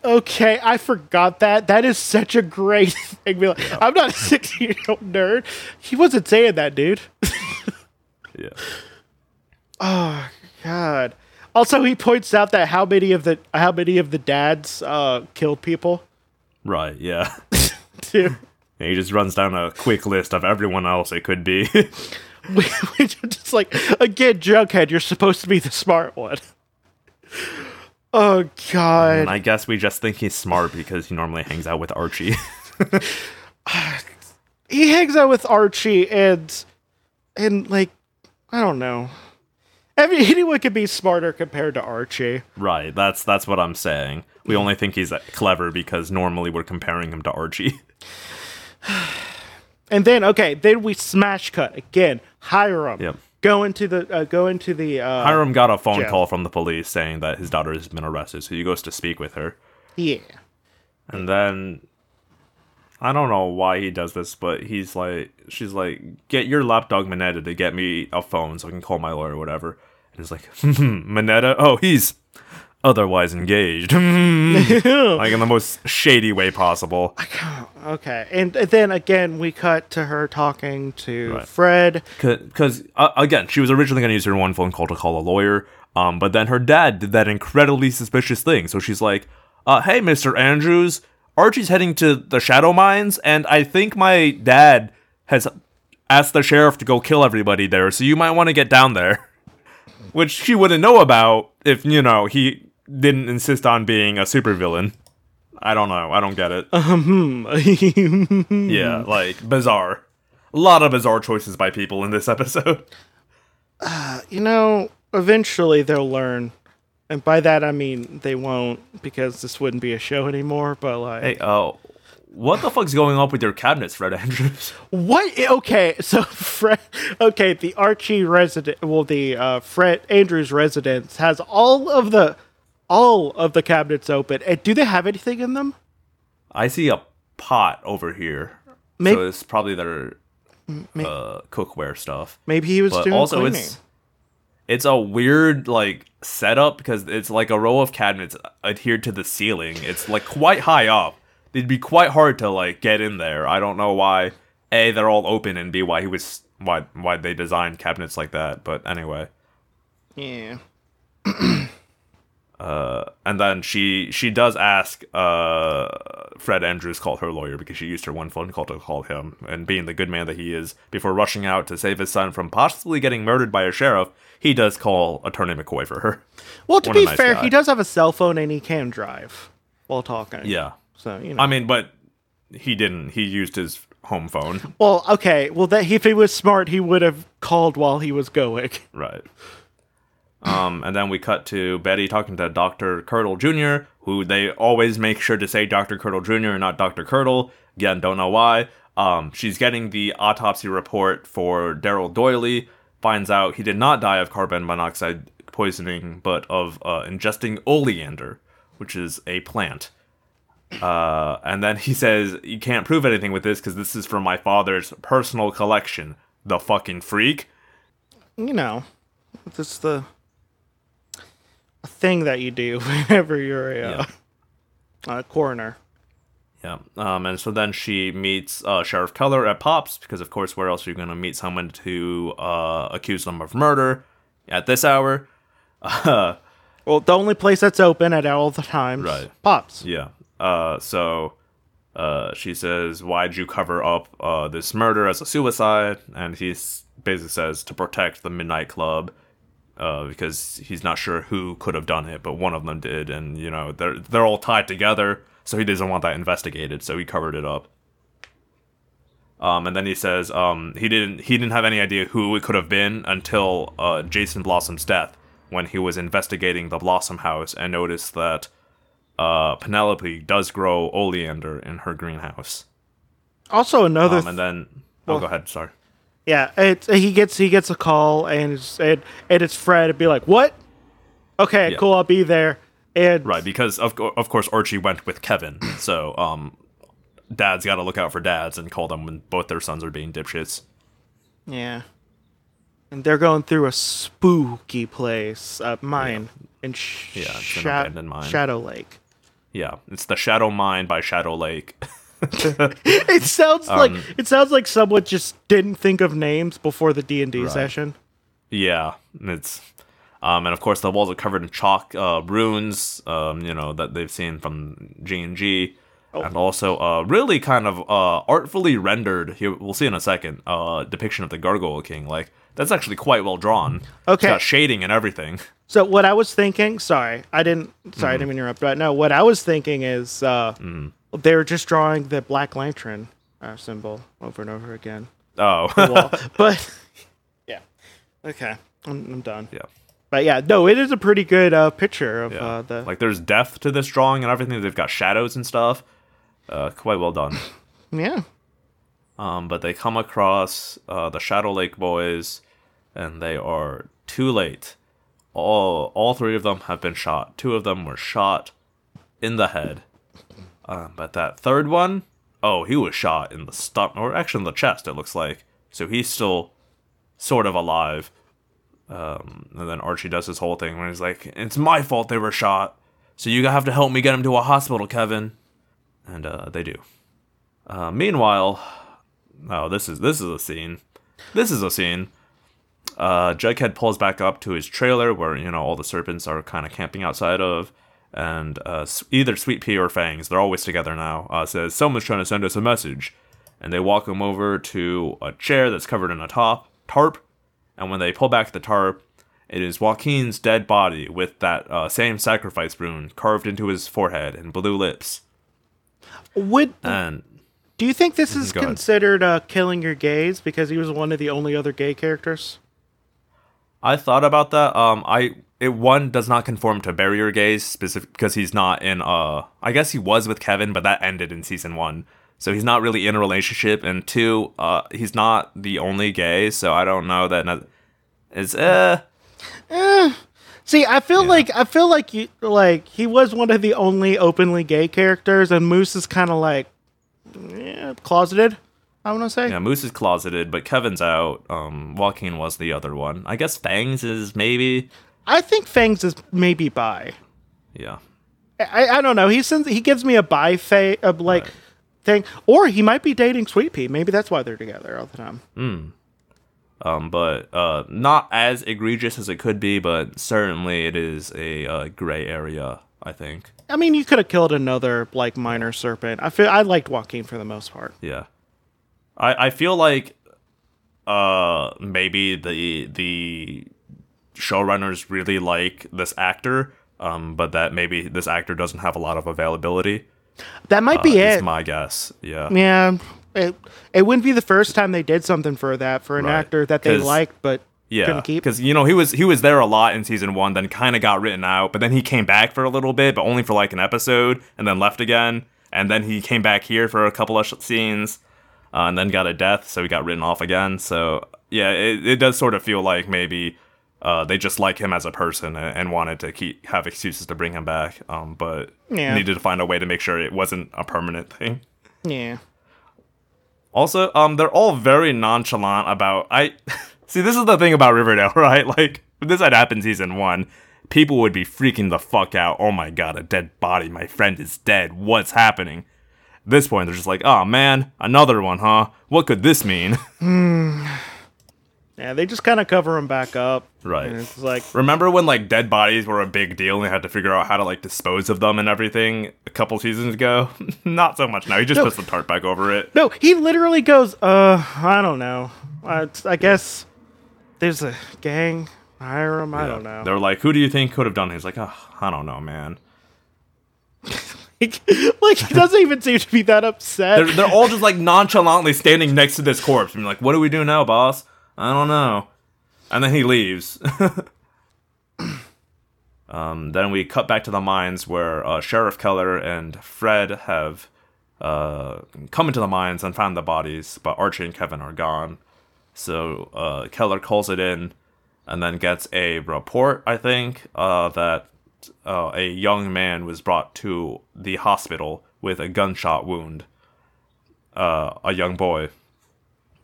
Speaker 2: Okay, I forgot that. That is such a great thing. I'm not a 16 year old nerd. He wasn't saying that, dude.
Speaker 1: Yeah.
Speaker 2: Oh God. Also, he points out that how many of the how many of the dads uh, killed people
Speaker 1: Right, yeah.
Speaker 2: too.
Speaker 1: And he just runs down a quick list of everyone else it could be.
Speaker 2: Which is just like again, Jughead, you're supposed to be the smart one. Oh God.
Speaker 1: and I guess we just think he's smart because he normally hangs out with Archie.
Speaker 2: he hangs out with Archie and and like I don't know. I mean, anyone could be smarter compared to Archie.
Speaker 1: right, that's that's what I'm saying. We only think he's clever because normally we're comparing him to Archie.
Speaker 2: And then okay, then we smash cut again. Hiram.
Speaker 1: Yep.
Speaker 2: Go into the uh, go into the uh,
Speaker 1: Hiram got a phone
Speaker 2: Jail.
Speaker 1: call from the police saying that his daughter has been arrested, so he goes to speak with her.
Speaker 2: yeah.
Speaker 1: And then I don't know why he does this, but he's like she's like, Get your lapdog Minetta to get me a phone so I can call my lawyer or whatever. And he's like, Minetta? Oh, he's otherwise engaged. like in the most shady way possible.
Speaker 2: Okay, and then again we cut to her talking to
Speaker 1: Right.
Speaker 2: Fred.
Speaker 1: Because, uh, again, she was originally going to use her one phone call to call a lawyer, um, but then her dad did that incredibly suspicious thing. So she's like, uh, hey, Mr. Andrews, Archie's heading to the Shadow Mines, and I think my dad has asked the sheriff to go kill everybody there, so you might want to get down there. Which she wouldn't know about if, you know, he didn't insist on being a supervillain. I don't know. I don't get it. Hmm. yeah, like, bizarre. A lot of bizarre choices by people in this episode.
Speaker 2: Uh, you know, eventually they'll learn. And by that I mean they won't because this wouldn't be a show anymore, but like
Speaker 1: Hey, oh, what the fuck's going on with your cabinets, Fred Andrews?
Speaker 2: What? Okay, so Fred. Okay, the Archie resident. Well, the uh, Fred Andrews residence has all of the all of the cabinets open. And do they have anything in them?
Speaker 1: I see a pot over here.
Speaker 2: Maybe-
Speaker 1: so it's probably their uh, cookware stuff.
Speaker 2: Maybe he was
Speaker 1: But
Speaker 2: doing
Speaker 1: also,
Speaker 2: cleaning.
Speaker 1: it's it's a weird like setup because it's like a row of cabinets adhered to the ceiling. It's like quite high up. It'd be quite hard to like get in there. I don't know why. A, they're all open, and B, why he was why why they designed cabinets like that. But anyway.
Speaker 2: yeah.
Speaker 1: uh, and then she she does ask uh Fred Andrews called her lawyer because she used her one phone call to call him and being the good man that he is before rushing out to save his son from possibly getting murdered by a sheriff he does call attorney McCoy for her
Speaker 2: Well, to
Speaker 1: What
Speaker 2: be
Speaker 1: nice
Speaker 2: fair,
Speaker 1: guy.
Speaker 2: he does have a cell phone and he can drive while talking.
Speaker 1: yeah
Speaker 2: So you know.
Speaker 1: I mean but he didn't he used his home phone
Speaker 2: well, okay. Well, that if he was smart, he would have called while he was going.
Speaker 1: Right. Um, and then we cut to Betty talking to Dr. Curdle Jr., who they always make sure to say Dr. Curdle Jr. and not Dr. Curdle. Again, don't know why. Um, she's getting the autopsy report for Daryl Doiley. Finds out he did not die of carbon monoxide poisoning, but of uh, ingesting oleander, which is a plant. Uh, and then he says, You can't prove anything with this because this is from my father's personal collection. The fucking freak.
Speaker 2: You know, this is the thing that you do whenever you're a, uh, a coroner.
Speaker 1: Yeah. Um, and so then she meets uh, Sheriff Keller at Pops because, of course, where else are you going to meet someone to uh, accuse them of murder at this hour?
Speaker 2: Well, the only place that's open at all the times.
Speaker 1: Right.
Speaker 2: Pops.
Speaker 1: Yeah. Uh, so uh, she says, "Why'd you cover up uh, this murder as a suicide?" And he basically says to protect the Midnight Club. Uh, because he's not sure who could have done it, but one of them did, and you know they're they're all tied together, so he doesn't want that investigated, so he covered it up. Um, and then he says um, he didn't he didn't have any idea who it could have been until uh, Jason Blossom's death, when he was investigating the Blossom House and noticed that uh, Penelope does grow oleander in her greenhouse.
Speaker 2: Also, another.
Speaker 1: Um, and then oh, go ahead. Sorry.
Speaker 2: yeah, it's he gets he gets a call and it's, and, and it's Fred. and be like, "What? Okay,
Speaker 1: Yeah.
Speaker 2: cool. I'll be there." And
Speaker 1: Right, because of of course Archie went with Kevin, so um, dads got to look out for dads and call them when both their sons are being dipshits.
Speaker 2: Yeah. And they're going through a spooky place, uh, mine in Sh-
Speaker 1: Yeah,
Speaker 2: Sha-
Speaker 1: mine.
Speaker 2: Shadow Lake.
Speaker 1: Yeah, it's the Shadow Mine by Shadow Lake.
Speaker 2: It sounds
Speaker 1: Um,
Speaker 2: like it sounds like someone just didn't think of names before the D and D session.
Speaker 1: Yeah, it's um, and of course the walls are covered in chalk uh, runes, um, you know that they've seen from G and G,
Speaker 2: Oh.
Speaker 1: and also uh, really kind of uh, artfully rendered. Here we'll see in a second uh, depiction of the Gargoyle King. Like that's actually quite well drawn.
Speaker 2: Okay.
Speaker 1: shading and everything.
Speaker 2: So what I was thinking, sorry, I didn't, sorry, I didn't mean to interrupt, but no, what I was thinking is uh, they were just drawing the Black Lantern uh, symbol over and over again.
Speaker 1: Oh,
Speaker 2: but yeah, okay, I'm, I'm done.
Speaker 1: yeah.
Speaker 2: But yeah, no, it is a pretty good uh, picture of
Speaker 1: Yeah.
Speaker 2: uh, the.
Speaker 1: Like there's depth to this drawing and everything. They've got shadows and stuff. Uh, quite well done.
Speaker 2: yeah,
Speaker 1: Um, but they come across uh, the Shadow Lake boys, and they are too late. All all three of them have been shot. Two of them were shot in the head. Um, but that third one, oh, he was shot in the stomach, or actually in the chest. It looks like. So he's still sort of alive. Um, and then Archie does his whole thing when he's like, "It's my fault they were shot, so you have to help me get him to a hospital, Kevin." And uh, they do. Uh, meanwhile, Oh, this is this is a scene. This is a scene. Uh, Jughead pulls back up to his trailer where you know all the serpents are kind of camping outside of, and uh, either Sweet Pea or Fangs, they're always together now. Uh, says someone's trying to send us a message, and they walk him over to a chair that's covered in a top tarp, and when they pull back the tarp, it is Joaquin's dead body with that uh, same sacrifice rune carved into his forehead and blue lips,
Speaker 2: would
Speaker 1: and
Speaker 2: do you think this is considered uh, killing your gays because he was one of the only other gay characters?
Speaker 1: I thought about that. Um, I it one does not conform to bury your gays specific because he's not in. Uh, I guess he was with Kevin, but that ended in season one, so he's not really in a relationship. And two, uh, he's not the only gay, so I don't know that. No, it's uh,
Speaker 2: See, I feel like I feel like you like he was one of the only openly gay characters, and Moose is kind of like yeah, closeted. I want to say.
Speaker 1: yeah, Moose is closeted, but Kevin's out. Um, Joaquin was the other one. I guess Fangs is maybe.
Speaker 2: I think Fangs is maybe bi.
Speaker 1: Yeah,
Speaker 2: I, I don't know. He sends he gives me a bi fa- of like thing, or he might be dating Sweet Pea. Maybe that's why they're together all the time.
Speaker 1: um, but uh, not as egregious as it could be, but certainly it is a uh, gray area. I think.
Speaker 2: I mean, you could have killed another like minor serpent. I feel I liked Joaquin for the most part.
Speaker 1: Yeah. I I feel like uh maybe the the showrunners really like this actor, um, but that maybe this actor doesn't have a lot of availability.
Speaker 2: That might
Speaker 1: Uh,
Speaker 2: be it.
Speaker 1: my guess. Yeah.
Speaker 2: yeah, it it wouldn't be the first time they did something for that for an
Speaker 1: Right.
Speaker 2: actor that they liked but
Speaker 1: Yeah,
Speaker 2: couldn't keep.
Speaker 1: because you know he was he was there a lot in season one, then kind of got written out, but then he came back for a little bit, but only for like an episode, and then left again, and then he came back here for a couple of sh- scenes, uh, and then got a death, so he got written off again. So yeah, it, it does sort of feel like maybe uh, they just like him as a person and, and wanted to keep have excuses to bring him back, um, but
Speaker 2: Yeah.
Speaker 1: needed to find a way to make sure it wasn't a permanent thing.
Speaker 2: Yeah.
Speaker 1: Also, um, they're all very nonchalant about. I see. This is the thing about Riverdale, right? Like, if this had happened season one, people would be freaking the fuck out. Oh my god, a dead body! My friend is dead. What's happening? At this point, they're just like, oh man, another one, huh? What could this mean?
Speaker 2: Yeah, they just kind of cover him back up.
Speaker 1: Right.
Speaker 2: And it's like,
Speaker 1: Remember when like dead bodies were a big deal and they had to figure out how to like dispose of them and everything a couple seasons ago? Not so much now. He just
Speaker 2: No.
Speaker 1: puts the tarp back over it.
Speaker 2: no, he literally goes, uh, I don't know. I, I guess there's a gang. Hire him. I don't know.
Speaker 1: They're like, who do you think could have done it? He's like, oh, I don't know, man.
Speaker 2: like, he doesn't even seem to be that upset.
Speaker 1: They're, they're all just like nonchalantly standing next to this corpse and like, what do we do now, boss? I don't know. And then he leaves. um, then we cut back to the mines where uh, Sheriff Keller and Fred have uh, come into the mines and found the bodies, but Archie and Kevin are gone. So uh, Keller calls it in and then gets a report, I think, uh, that uh, a young man was brought to the hospital with a gunshot wound. Uh, a young boy.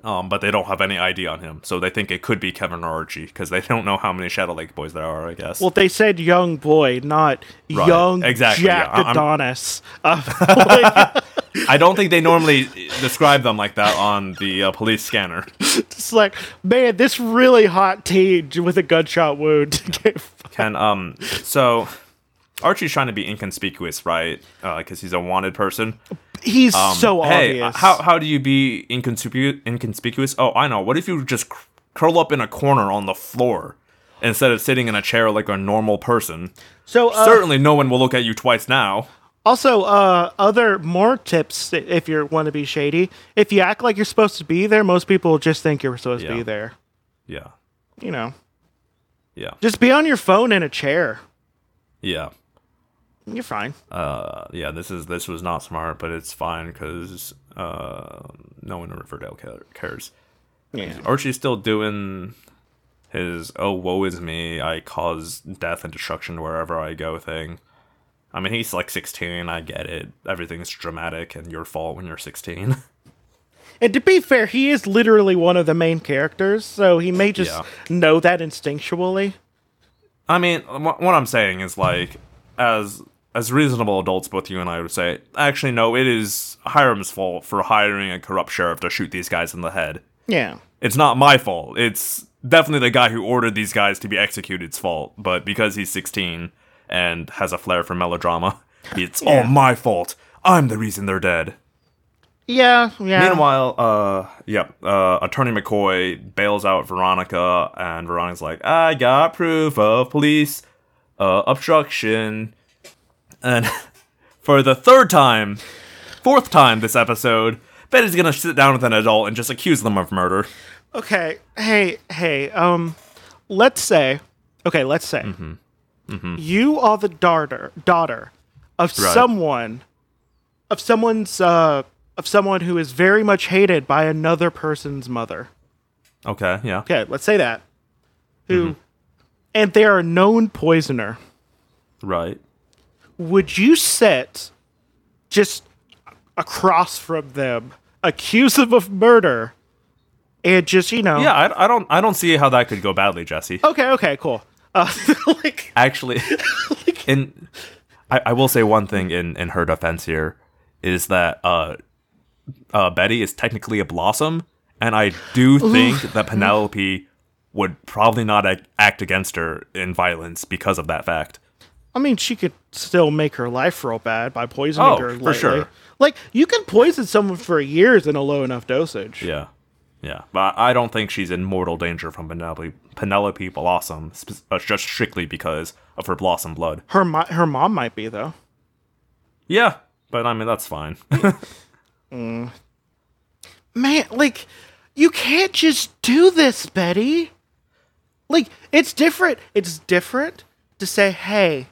Speaker 1: Um, but they don't have any ID on him, so they think it could be Kevin or Archie because they don't know how many Shadow Lake boys there are. I guess.
Speaker 2: Well, they said young boy, not
Speaker 1: Right,
Speaker 2: young
Speaker 1: exactly,
Speaker 2: Jack
Speaker 1: yeah,
Speaker 2: Adonis. Uh, like,
Speaker 1: I don't think they normally describe them like that on the uh, police scanner.
Speaker 2: it's like, man, this really hot teen with a gunshot wound.
Speaker 1: Can um, so Archie's trying to be inconspicuous, right? Because he's a wanted person.
Speaker 2: He's so
Speaker 1: Um, hey,
Speaker 2: obvious.
Speaker 1: how how do you be inconspicu- inconspicuous? Oh, I know. What if you just cr- curl up in a corner on the floor instead of sitting in a chair like a normal person?
Speaker 2: so uh,
Speaker 1: Certainly, no one will look at you twice now.
Speaker 2: Also, uh, other more tips if you want to be shady. If you act like you're supposed to be there, most people just think you're supposed to be there.
Speaker 1: Yeah,
Speaker 2: You know,
Speaker 1: yeah,
Speaker 2: just be on your phone in a chair.
Speaker 1: yeah.
Speaker 2: You're fine.
Speaker 1: Uh, yeah. This is this was not smart, but it's fine because uh, no one in Riverdale cares.
Speaker 2: Yeah.
Speaker 1: Archie's still doing his "oh woe is me, I cause death and destruction wherever I go" thing. I mean, he's like 16. I get it. Everything's dramatic and your fault when you're 16.
Speaker 2: And to be fair, he is literally one of the main characters, so he may just
Speaker 1: Yeah.
Speaker 2: know that instinctually.
Speaker 1: I mean, wh- what I'm saying is like, as as reasonable adults, both you and I would say, actually, no, it is Hiram's fault for hiring a corrupt sheriff to shoot these guys in the head.
Speaker 2: Yeah.
Speaker 1: It's not my fault. It's definitely the guy who ordered these guys to be executed's fault. But because he's 16 and has a flair for melodrama, it's all my fault. I'm the reason they're dead.
Speaker 2: Yeah, yeah.
Speaker 1: Meanwhile, uh, yep, uh, Attorney McCoy bails out Veronica, and Veronica's like, I got proof of police uh, obstruction. And for the third time, fourth time this episode, Betty's gonna sit down with an adult and just accuse them of murder.
Speaker 2: Okay. Hey, hey. Um, let's say. Okay, let's say.
Speaker 1: Mm-hmm.
Speaker 2: You are the daughter daughter of
Speaker 1: Right.
Speaker 2: someone, of someone's uh, of someone who is very much hated by another person's mother.
Speaker 1: Okay, yeah.
Speaker 2: Okay, let's say that. Who,
Speaker 1: Mm-hmm.
Speaker 2: and they are a known poisoner.
Speaker 1: Right.
Speaker 2: Would you sit just across from them, accuse them of murder, and just you know?
Speaker 1: Yeah, I, I don't I don't see how that could go badly, Jesse.
Speaker 2: Okay. Okay. Cool. Uh, like.
Speaker 1: actually in I, I will say one thing in in her defense here is that uh uh betty is technically a blossom and i do think that penelope would probably not act against her in violence because of that fact
Speaker 2: I mean, she could still make her life real bad by poisoning
Speaker 1: Oh,
Speaker 2: her.
Speaker 1: for sure.
Speaker 2: Like you can poison someone for years in a low enough dosage.
Speaker 1: yeah yeah but i don't think she's in mortal danger from penelope penelope blossom uh, just strictly because of her blossom blood
Speaker 2: Her mo- her mom might be though.
Speaker 1: yeah but i mean that's fine
Speaker 2: Man, like you can't just do this, Betty. Like it's different. It's different to say, "Hey,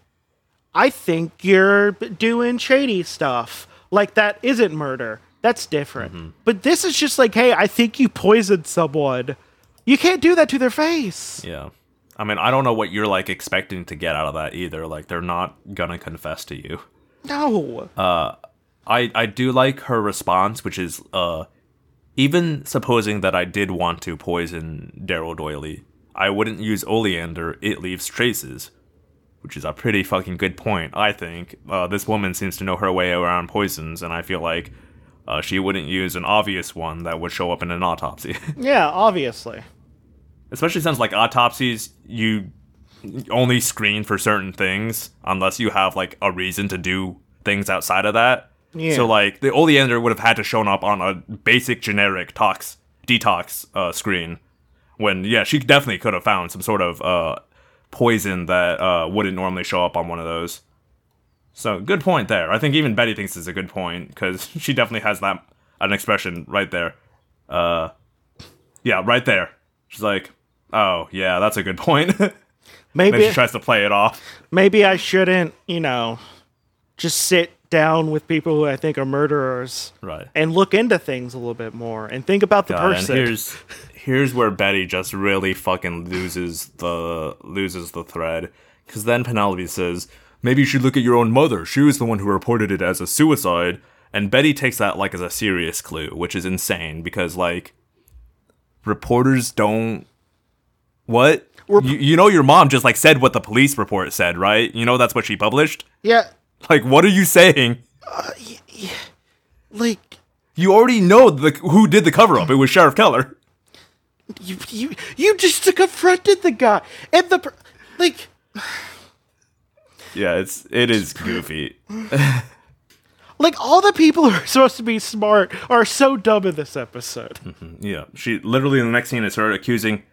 Speaker 2: I think you're doing shady stuff." Like that isn't murder. That's different.
Speaker 1: Mm-hmm.
Speaker 2: But this is just like, "Hey, I think you poisoned someone." You can't do that to their face.
Speaker 1: Yeah. I mean, I don't know what you're like expecting to get out of that either. Like they're not gonna confess to you.
Speaker 2: No.
Speaker 1: Uh I I do like her response, which is uh even supposing that I did want to poison Daryl Doiley, I wouldn't use oleander, it leaves traces. Which is a pretty fucking good point, I think. Uh, this woman seems to know her way around poisons, and I feel like uh, she wouldn't use an obvious one that would show up in an autopsy.
Speaker 2: yeah, obviously.
Speaker 1: especially since like autopsies you only screen for certain things unless you have like a reason to do things outside of that
Speaker 2: Yeah.
Speaker 1: so like the oleander would have had to shown up on a basic generic tox detox uh, screen when yeah she definitely could have found some sort of uh, poison that uh, wouldn't normally show up on one of those. So good point there. I think even betty thinks it's a good point because she definitely has that an expression right there. Uh, yeah right there. She's like oh yeah that's a good point. Then
Speaker 2: Maybe
Speaker 1: she tries to play it off.
Speaker 2: maybe I shouldn't, you know, just sit down with people who I think are murderers
Speaker 1: right.
Speaker 2: and look into things a little bit more and think about the
Speaker 1: God, and
Speaker 2: person.
Speaker 1: here's here's where Betty just really fucking loses the loses the thread because then Penelope says maybe you should look at your own mother. She was the one who reported it as a suicide, and Betty takes that like as a serious clue, which is insane because like reporters don't. What? you, you know your mom just like said what the police report said, right? You know that's what she published.
Speaker 2: Yeah,
Speaker 1: Like, what are you saying?
Speaker 2: Uh, like
Speaker 1: You already know the who did the cover up. It was Sheriff Keller.
Speaker 2: You you you just confronted the guy and the per- like
Speaker 1: Yeah, it's it is goofy.
Speaker 2: like all the people who are supposed to be smart are so dumb in this episode.
Speaker 1: Yeah, she literally in the next scene is her accusing.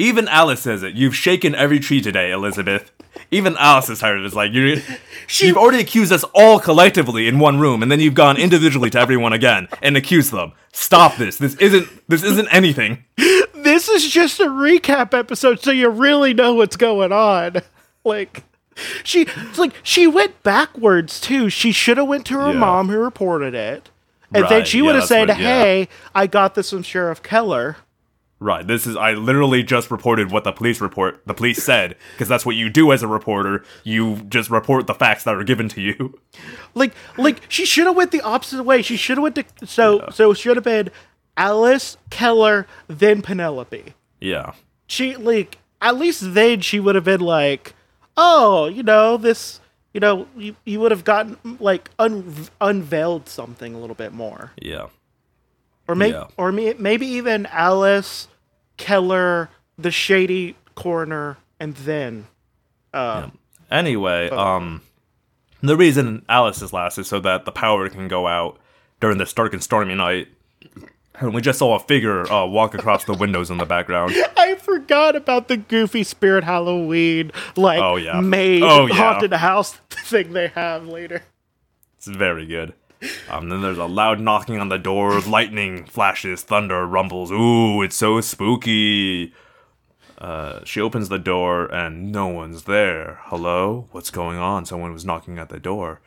Speaker 1: Even Alice says it. You've shaken every tree today, Elizabeth. Even Alice is tired. It's like you. You've already accused us all collectively in one room, and then you've gone individually to everyone again and accused them. Stop this. This isn't. This isn't anything.
Speaker 2: This is just a recap episode, so you really know what's going on. Like she, it's like she went backwards too. She should have went to her
Speaker 1: Yeah.
Speaker 2: mom who reported it, and then she
Speaker 1: yeah,
Speaker 2: would have said,
Speaker 1: what- yeah.
Speaker 2: "Hey, I got this from Sheriff Keller."
Speaker 1: Right. This is. I literally just reported what the police report. The police said because that's what you do as a reporter. You just report the facts that are given to you.
Speaker 2: Like, like she should have went the opposite way. She should have went to so so should have been Alice Keller then Penelope.
Speaker 1: Yeah.
Speaker 2: She like at least then she would have been like, oh, you know this, you know you you would have gotten like un- unveiled something a little bit more,
Speaker 1: Yeah.
Speaker 2: or maybe
Speaker 1: Yeah.
Speaker 2: or may- maybe even Alice Keller the shady corner and then
Speaker 1: Anyway, um, the reason Alice is last is so that the power can go out during this dark and stormy night. And we just saw a figure uh, walk across the windows in the background.
Speaker 2: I forgot about the goofy Spirit Halloween, like
Speaker 1: Oh, yeah.
Speaker 2: maid
Speaker 1: Oh, yeah.
Speaker 2: haunted house thing they have later.
Speaker 1: It's very good. Um, then there's a loud knocking on the door, lightning flashes, thunder rumbles. Ooh, it's so spooky. Uh, she opens the door and no one's there. Hello? What's going on? Someone was knocking at the door.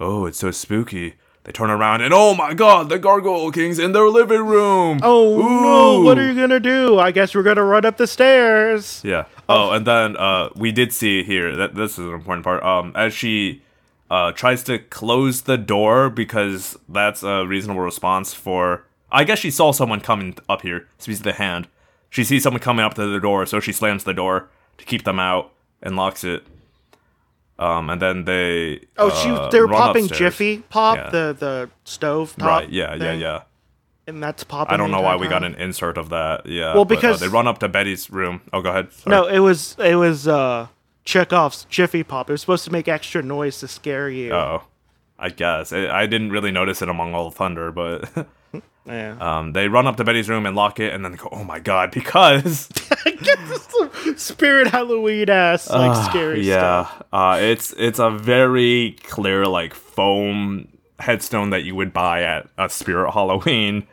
Speaker 1: Oh, it's so spooky. They turn around and oh my god, the Gargoyle King's in their living room.
Speaker 2: Oh no! What are you gonna do? I guess we're gonna run up the stairs.
Speaker 1: Yeah. Oh, and then uh, we did see here that this is an important part. Um, as she uh, tries to close the door because that's a reasonable response for. I guess she saw someone coming up here. To the hand. She sees someone coming up to the door, so she slams the door to keep them out and locks it. Um, and then they.
Speaker 2: Oh, she
Speaker 1: uh,
Speaker 2: they were popping
Speaker 1: upstairs.
Speaker 2: Jiffy Pop,
Speaker 1: Yeah.
Speaker 2: the the stove top.
Speaker 1: Right. Yeah. Yeah.
Speaker 2: thing,
Speaker 1: Yeah.
Speaker 2: And that's popping.
Speaker 1: I don't know why we got an insert of that. Yeah.
Speaker 2: Well,
Speaker 1: but, uh,
Speaker 2: because-
Speaker 1: they run up to Betty's room. Oh, go ahead. Sorry.
Speaker 2: No, it was it was uh Chekhov's Jiffy Pop. It was supposed to make extra noise to scare you.
Speaker 1: Oh, I guess I, I didn't really notice it among all the thunder, but
Speaker 2: yeah.
Speaker 1: um, they run up to Betty's room and lock it, and then they go, "Oh my god!" Because
Speaker 2: Spirit Halloween ass like scary
Speaker 1: yeah,
Speaker 2: stuff.
Speaker 1: uh, it's it's a very clear like foam headstone that you would buy at a Spirit Halloween.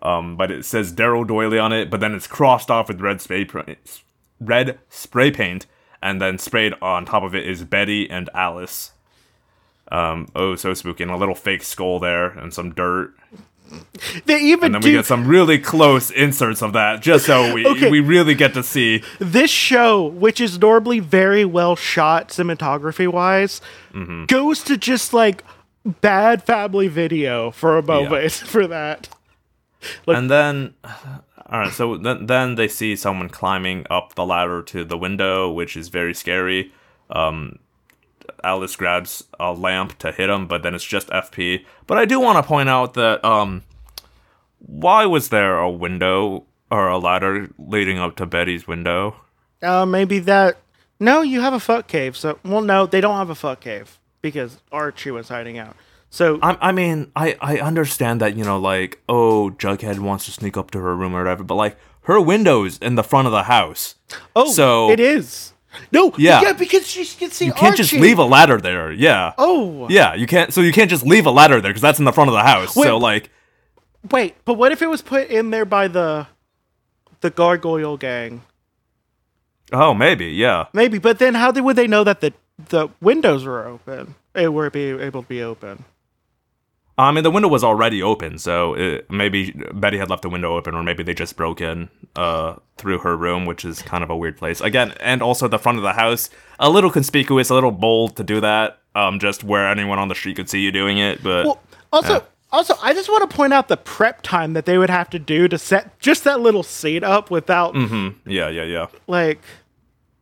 Speaker 1: Um, but it says Daryl Doiley on it, but then it's crossed off with red spray paint, red spray paint, and then sprayed on top of it is Betty and Alice. Um, oh, so spooky, and a little fake skull there, and some dirt.
Speaker 2: They even
Speaker 1: And then
Speaker 2: do
Speaker 1: we get some really close inserts of that, just so we
Speaker 2: Okay.
Speaker 1: we really get to see.
Speaker 2: this show, which is normally very well shot cinematography wise,
Speaker 1: Mm-hmm.
Speaker 2: goes to just like bad family video for a moment for that.
Speaker 1: And then, all right, so then then they see someone climbing up the ladder to the window, which is very scary. Um, Alice grabs a lamp to hit him, but then it's just FP. But I do want to point out that um, why was there a window or a ladder leading up to Betty's window?
Speaker 2: Uh, maybe that. No, you have a fuck cave. So, well, no, they don't have a fuck cave because Archie was hiding out. So,
Speaker 1: I, I mean, I, I understand that, you know, like, oh, Jughead wants to sneak up to her room or whatever, but, like, her window's in the front of the house.
Speaker 2: oh,
Speaker 1: so-
Speaker 2: it is. No,
Speaker 1: Yeah.
Speaker 2: yeah, because she can see
Speaker 1: You can't just leave a ladder there. Yeah.
Speaker 2: Oh,
Speaker 1: Yeah, you can't. So you can't just leave a ladder there because that's in the front of the house.
Speaker 2: Wait.
Speaker 1: So, like,
Speaker 2: wait, but what if it was put in there by the the gargoyle gang?
Speaker 1: oh, maybe, yeah.
Speaker 2: Maybe, but then how would they know that the the windows were open? It were be able to be open.
Speaker 1: I mean, the window was already open, so it, maybe Betty had left the window open, or maybe they just broke in uh, through her room, which is kind of a weird place. Again, and also the front of the house, a little conspicuous, a little bold to do that, um, just where anyone on the street could see you doing it. But
Speaker 2: Well, also, Also, I just want to point out the prep time that they would have to do to set just that little scene up without
Speaker 1: Yeah, yeah, yeah.
Speaker 2: like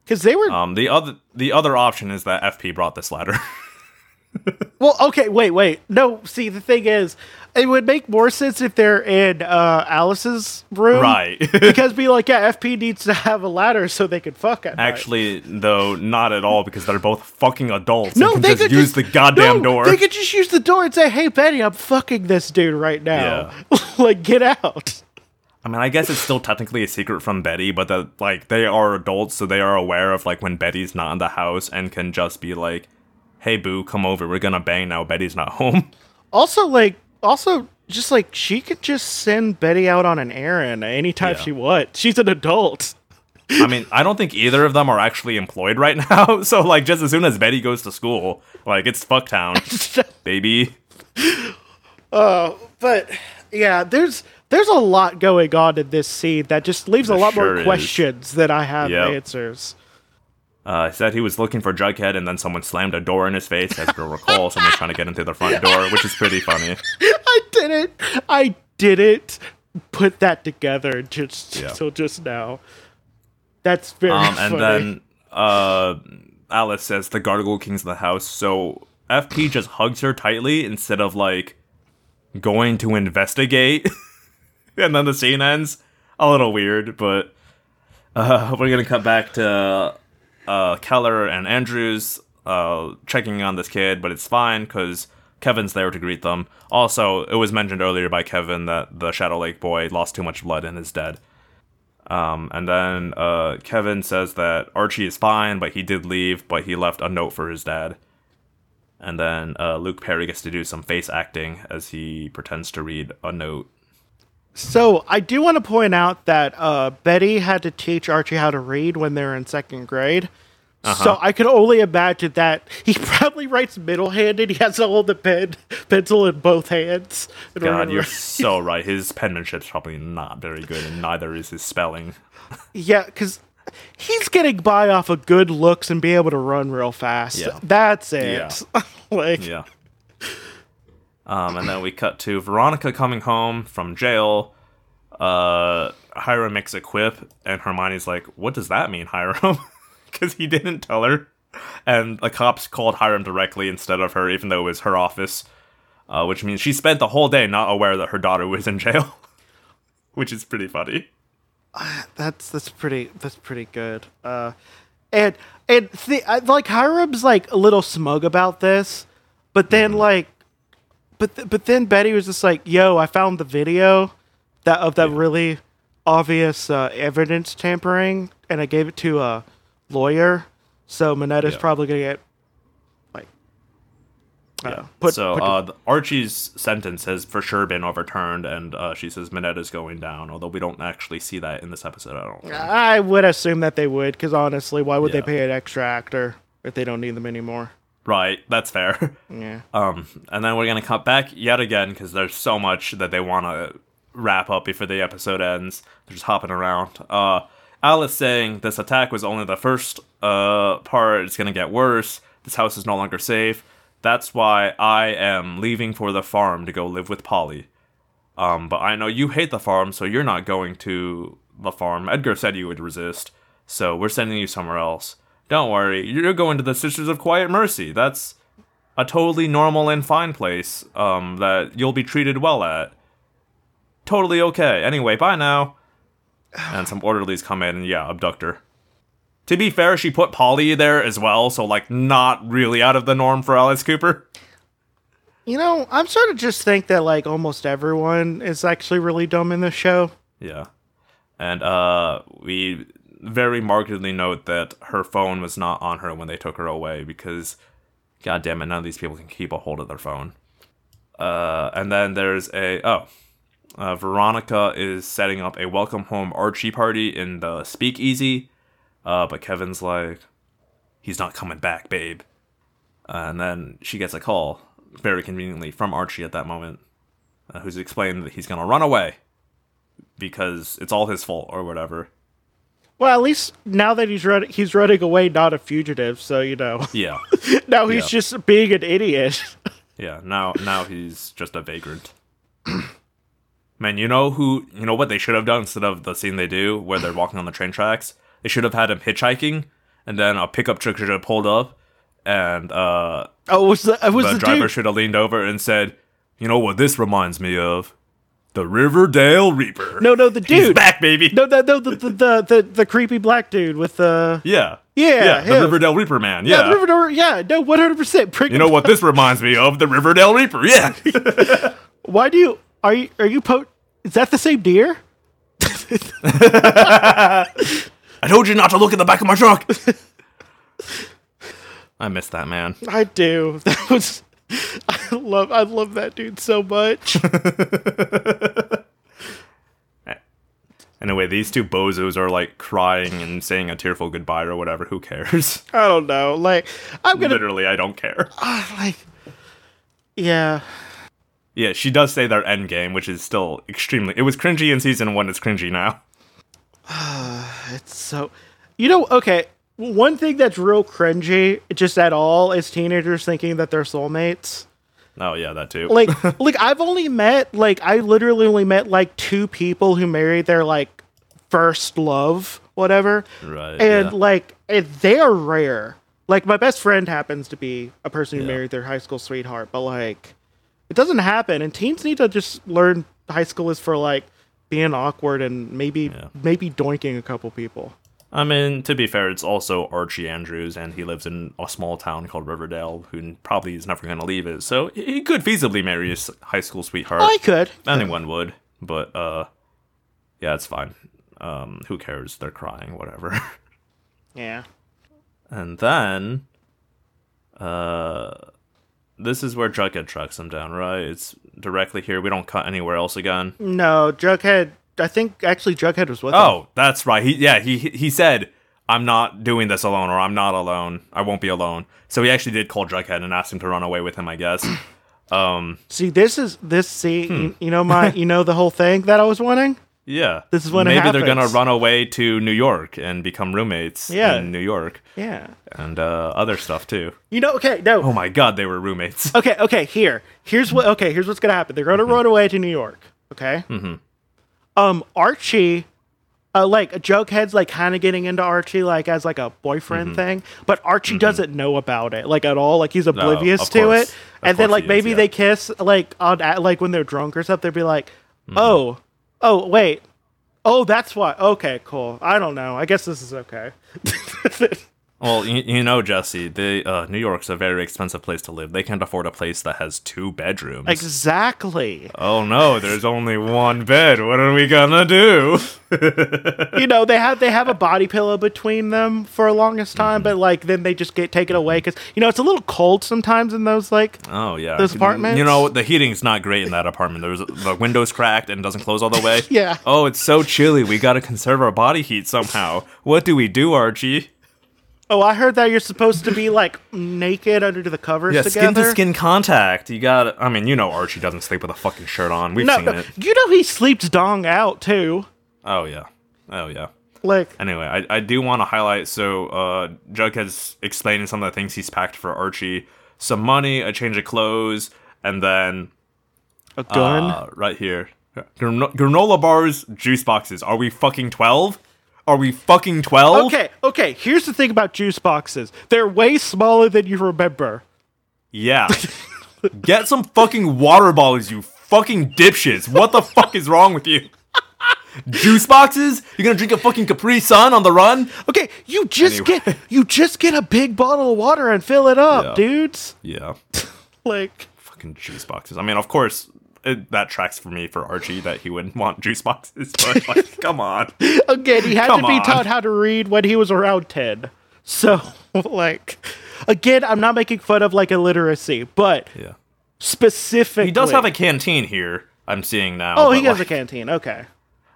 Speaker 2: because they were
Speaker 1: Um, the other the other option is that FP brought this ladder.
Speaker 2: well. Okay, wait, wait. No, see, the thing is, it would make more sense if they're in uh, Alice's room,
Speaker 1: right.
Speaker 2: because be like, yeah, FP needs to have a ladder so they could fuck at night.
Speaker 1: Actually, though, not at all because they're both fucking adults.
Speaker 2: No, they
Speaker 1: just
Speaker 2: could
Speaker 1: use
Speaker 2: just,
Speaker 1: the goddamn
Speaker 2: no,
Speaker 1: door.
Speaker 2: They could just use the door and say, "Hey, Betty, I'm fucking this dude right now. like, get out."
Speaker 1: I mean, I guess it's still technically a secret from Betty, but that like they are adults, so they are aware of like when Betty's not in the house and can just be like, "Hey, boo, come over. We're gonna bang now. Betty's not home."
Speaker 2: Also, like, also, just like she could just send Betty out on an errand anytime
Speaker 1: Yeah.
Speaker 2: she wants. She's an adult.
Speaker 1: I mean, I don't think either of them are actually employed right now. So like, just as soon as Betty goes to school, like it's fucktown, baby.
Speaker 2: Uh, but yeah, there's there's a lot going on in this scene that just leaves a lot
Speaker 1: sure
Speaker 2: more
Speaker 1: is.
Speaker 2: questions than I have
Speaker 1: Yep.
Speaker 2: answers.
Speaker 1: Uh, said he was looking for Jughead, and then someone slammed a door in his face. As you'll recall, someone was trying to get into the front door, which is pretty funny.
Speaker 2: I didn't. I didn't put that together just
Speaker 1: Yeah.
Speaker 2: till just now. That's very
Speaker 1: Um,
Speaker 2: funny.
Speaker 1: and then uh, Alice says the Gargoyle King's in the house, so FP just hugs her tightly instead of like going to investigate. and then the scene ends. A little weird, but uh, we're gonna cut back to uh, Keller and Andrews uh, checking on this kid, but it's fine because Kevin's there to greet them. Also, it was mentioned earlier by Kevin that the Shadow Lake boy lost too much blood and is dead. Um, and then uh, Kevin says that Archie is fine, but he did leave, but he left a note for his dad. And then uh, Luke Perry gets to do some face acting as he pretends to read a note.
Speaker 2: So I do want to point out that uh, Betty had to teach Archie how to read when they were in second grade.
Speaker 1: Uh-huh.
Speaker 2: So I could only imagine that he probably writes middle-handed. He has to hold the pen pencil in both hands. in
Speaker 1: God, you're so right. His penmanship's probably not very good, and neither is his spelling.
Speaker 2: yeah, because he's getting by off of good looks and be able to run real fast.
Speaker 1: Yeah.
Speaker 2: That's it. like,
Speaker 1: Yeah. Um, and then we cut to Veronica coming home from jail. Uh, Hiram makes a quip, and Hermione's like, "What does that mean, Hiram?" Because he didn't tell her. And the cops called Hiram directly instead of her, even though it was her office. Uh, which means she spent the whole day not aware that her daughter was in jail, which is pretty funny.
Speaker 2: that's that's pretty that's pretty good. Uh, and and the, I- like Hiram's like a little smug about this, but then like, but th- but then Betty was just like, "Yo, I found the video that of that really obvious uh, evidence tampering, and I gave it to a lawyer, so Minetta's
Speaker 1: Yeah.
Speaker 2: probably gonna get like,
Speaker 1: Yeah.
Speaker 2: put,
Speaker 1: so
Speaker 2: put
Speaker 1: uh, the- Archie's sentence has for sure been overturned, and uh, she says Minetta's going down. Although we don't actually see that in this episode. I don't. Think.
Speaker 2: I would assume that they would, because honestly, why would
Speaker 1: Yeah.
Speaker 2: they pay an extra actor if they don't need them ananymore?
Speaker 1: Right, that's fair.
Speaker 2: Yeah.
Speaker 1: Um, and then we're gonna cut back yet again because there's so much that they want to wrap up before the episode ends. They're just hopping around. Uh, Alice saying this attack was only the first uh part. It's gonna get worse. This house is no longer safe. That's why I am leaving for the farm to go live with Polly. Um, but I know you hate the farm, so you're not going to the farm. Edgar said you would resist, so we're sending you somewhere else. Don't worry, you're going to the Sisters of Quiet Mercy. That's a totally normal and fine place um, that you'll be treated well at. Totally okay. Anyway, bye now. And some orderlies come in and, yeah, abduct her. To be fair, she put Polly there as well, so, like, not really out of the norm for Alice Cooper.
Speaker 2: You know, I'm sort of just think that like almost everyone is actually really dumb in this show.
Speaker 1: Yeah. And uh, we very markedly note that her phone was not on her when they took her away because, god damn it, none of these people can keep a hold of their phone. Uh, and then there's a oh, uh, Veronica is setting up a welcome home Archie party in the Speakeasy, uh, but Kevin's like, he's not coming back, babe. and then she gets a call, very conveniently, from Archie at that moment, uh, who's explained that he's gonna run away because it's all his fault or whatever.
Speaker 2: Well, at least now that he's running, he's running away, not a fugitive. So you know,
Speaker 1: Yeah.
Speaker 2: now he's
Speaker 1: Yeah.
Speaker 2: just being an idiot.
Speaker 1: Yeah, now now he's just a vagrant. Man, you know who? You know what they should have done instead of the scene they do where they're walking on the train tracks. They should have had him hitchhiking, and then a pickup truck should have pulled up, and uh,
Speaker 2: Oh, was the, was
Speaker 1: the,
Speaker 2: the,
Speaker 1: driver
Speaker 2: dude?
Speaker 1: should have leaned over and said, "You know what this reminds me of? The Riverdale Reaper."
Speaker 2: No, no, the
Speaker 1: he's
Speaker 2: dude.
Speaker 1: back, baby.
Speaker 2: No, no, no, the the, the the the creepy black dude with the
Speaker 1: Yeah,
Speaker 2: Yeah,
Speaker 1: yeah, the. Riverdale Reaper man.
Speaker 2: yeah,
Speaker 1: Yeah,
Speaker 2: the Riverdale, yeah, no, one hundred percent.
Speaker 1: you know what this reminds me of? The Riverdale Reaper. Yeah.
Speaker 2: Why do you are you are you po? Is that the same deer?
Speaker 1: I told you not to look at the back of my truck. I miss that man.
Speaker 2: I do. That was. I love I love that dude so much.
Speaker 1: Anyway, these two bozos are like crying and saying a tearful goodbye or whatever. Who cares?
Speaker 2: I don't know. Like I'm gonna
Speaker 1: Literally, I don't care.
Speaker 2: Ah, like. Yeah.
Speaker 1: Yeah, she does say their end game, which is still extremely. It was cringy in season one. It's cringy now.
Speaker 2: It's so. You know. Okay. One thing that's real cringy, just at all, is teenagers thinking that they're soulmates.
Speaker 1: Oh yeah, that too.
Speaker 2: like like I've only met like I literally only met like two people who married their like first love, whatever.
Speaker 1: Right,
Speaker 2: And
Speaker 1: yeah.
Speaker 2: like and they are rare. Like my best friend happens to be a person who
Speaker 1: Yeah.
Speaker 2: married their high school sweetheart, but like it doesn't happen and teens need to just learn high school is for like being awkward and maybe
Speaker 1: Yeah.
Speaker 2: maybe doinking a couple people.
Speaker 1: I mean, to be fair, it's also Archie Andrews, and he lives in a small town called Riverdale, who probably is never going to leave it. So he could feasibly marry his high school sweetheart.
Speaker 2: I could.
Speaker 1: Anyone would, but uh, yeah, it's fine. Um, who cares? They're crying, whatever.
Speaker 2: Yeah.
Speaker 1: and then, uh, this is where Jughead tracks him down, right? It's directly here. We don't cut anywhere else again.
Speaker 2: No, Jughead I think actually Jughead was with him.
Speaker 1: Oh, that's right. He yeah, he he said, "I'm not doing this alone," or "I'm not alone. I won't be alone." So he actually did call Jughead and asked him to run away with him. I guess. Um.
Speaker 2: See, this is this. See,
Speaker 1: Hmm.
Speaker 2: you, you know my, you know the whole thing that I was wanting.
Speaker 1: Yeah.
Speaker 2: This is when
Speaker 1: maybe they're gonna run away to New York and become roommates
Speaker 2: Yeah.
Speaker 1: in New York
Speaker 2: Yeah.
Speaker 1: and uh, other stuff too.
Speaker 2: You know, okay, no.
Speaker 1: Oh my God, they were roommates.
Speaker 2: Okay, okay. Here, here's what. Okay, here's what's gonna happen. They're gonna run away to New York. Okay. Mm-hmm. Um, Archie, uh, like Jughead's like kind of getting into Archie like as like a boyfriend thing, but Archie doesn't know about it like at all. Like he's oblivious
Speaker 1: of
Speaker 2: to
Speaker 1: course.
Speaker 2: it.
Speaker 1: Of
Speaker 2: And then like
Speaker 1: he is,
Speaker 2: maybe
Speaker 1: yeah.
Speaker 2: they kiss like on at- like when they're drunk or something. They'd be like, oh, oh wait. Oh, that's why. Okay, cool. I don't know. I guess this is okay.
Speaker 1: Well, you, you know, Jesse, the uh, New York's a very expensive place to live. They can't afford a place that has two bedrooms.
Speaker 2: exactly.
Speaker 1: oh no, there's only one bed. What are we gonna do?
Speaker 2: you know they have they have a body pillow between them for a longest
Speaker 1: Mm-hmm.
Speaker 2: time but like then they just get taken away because you know it's a little cold sometimes in those like
Speaker 1: Oh yeah,
Speaker 2: Those apartments?
Speaker 1: You know, the heating's not great in that apartment. There's the windows cracked and doesn't close all the way.
Speaker 2: Yeah.
Speaker 1: Oh, it's so chilly. We gotta conserve our body heat somehow. What do we do, Archie?
Speaker 2: Oh i heard that you're supposed to be like naked under the covers
Speaker 1: Yeah,
Speaker 2: together
Speaker 1: skin to skin contact. You got. I mean, you know, Archie doesn't sleep with a fucking shirt on. We've
Speaker 2: no,
Speaker 1: seen
Speaker 2: no
Speaker 1: it.
Speaker 2: you know he sleeps dong out too
Speaker 1: Oh yeah. Oh yeah.
Speaker 2: like
Speaker 1: Anyway, I, I do want to highlight so uh, Jughead's explaining some of the things he's packed for Archie. Some money, a change of clothes, and then
Speaker 2: a gun
Speaker 1: uh, right here. Grano- granola bars, juice boxes. Are we fucking 12? Are we fucking 12?
Speaker 2: okay okay here's the thing about juice boxes they're way smaller than you remember
Speaker 1: Yeah. Get some fucking water bottles, you fucking dipshits. What the fuck is wrong with you? Juice boxes? You're gonna drink a fucking Capri Sun on the run?
Speaker 2: okay you just
Speaker 1: Anyway.
Speaker 2: get you just get a big bottle of water and fill it up
Speaker 1: Yeah.
Speaker 2: dudes
Speaker 1: Yeah.
Speaker 2: like
Speaker 1: fucking juice boxes. I mean, of course, it, that tracks for me for Archie that he wouldn't want juice boxes, but like, come on.
Speaker 2: Again, he had
Speaker 1: Come
Speaker 2: to be
Speaker 1: on.
Speaker 2: taught how to read when he was around 10. So, like, again, I'm not making fun of like illiteracy, but
Speaker 1: Yeah.
Speaker 2: specifically.
Speaker 1: He does have a canteen here. I'm seeing now.
Speaker 2: Oh, he has a canteen. Okay.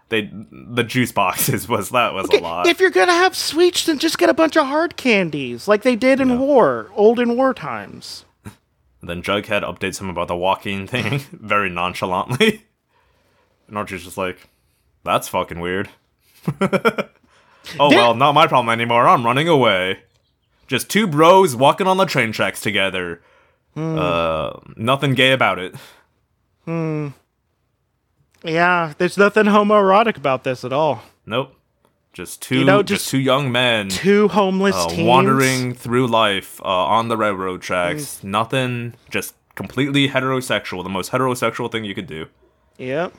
Speaker 1: They the juice boxes was that was
Speaker 2: Okay,
Speaker 1: a lot.
Speaker 2: If you're gonna have sweets, then just get a bunch of hard candies, like they did in war, old in war times.
Speaker 1: Then Jughead updates him about the walking thing very nonchalantly, and Archie's just like, "That's fucking weird." oh well, not my problem anymore. I'm running away. Just two bros walking on the train tracks together. Uh, nothing gay about it. Hmm.
Speaker 2: Yeah, there's nothing homoerotic about this at all.
Speaker 1: Nope. Just two,
Speaker 2: know,
Speaker 1: just,
Speaker 2: just
Speaker 1: two young men
Speaker 2: Two homeless
Speaker 1: uh,
Speaker 2: teens
Speaker 1: wandering through life uh, on the railroad tracks. Nothing, just completely heterosexual. The most heterosexual thing you could do.
Speaker 2: Yep.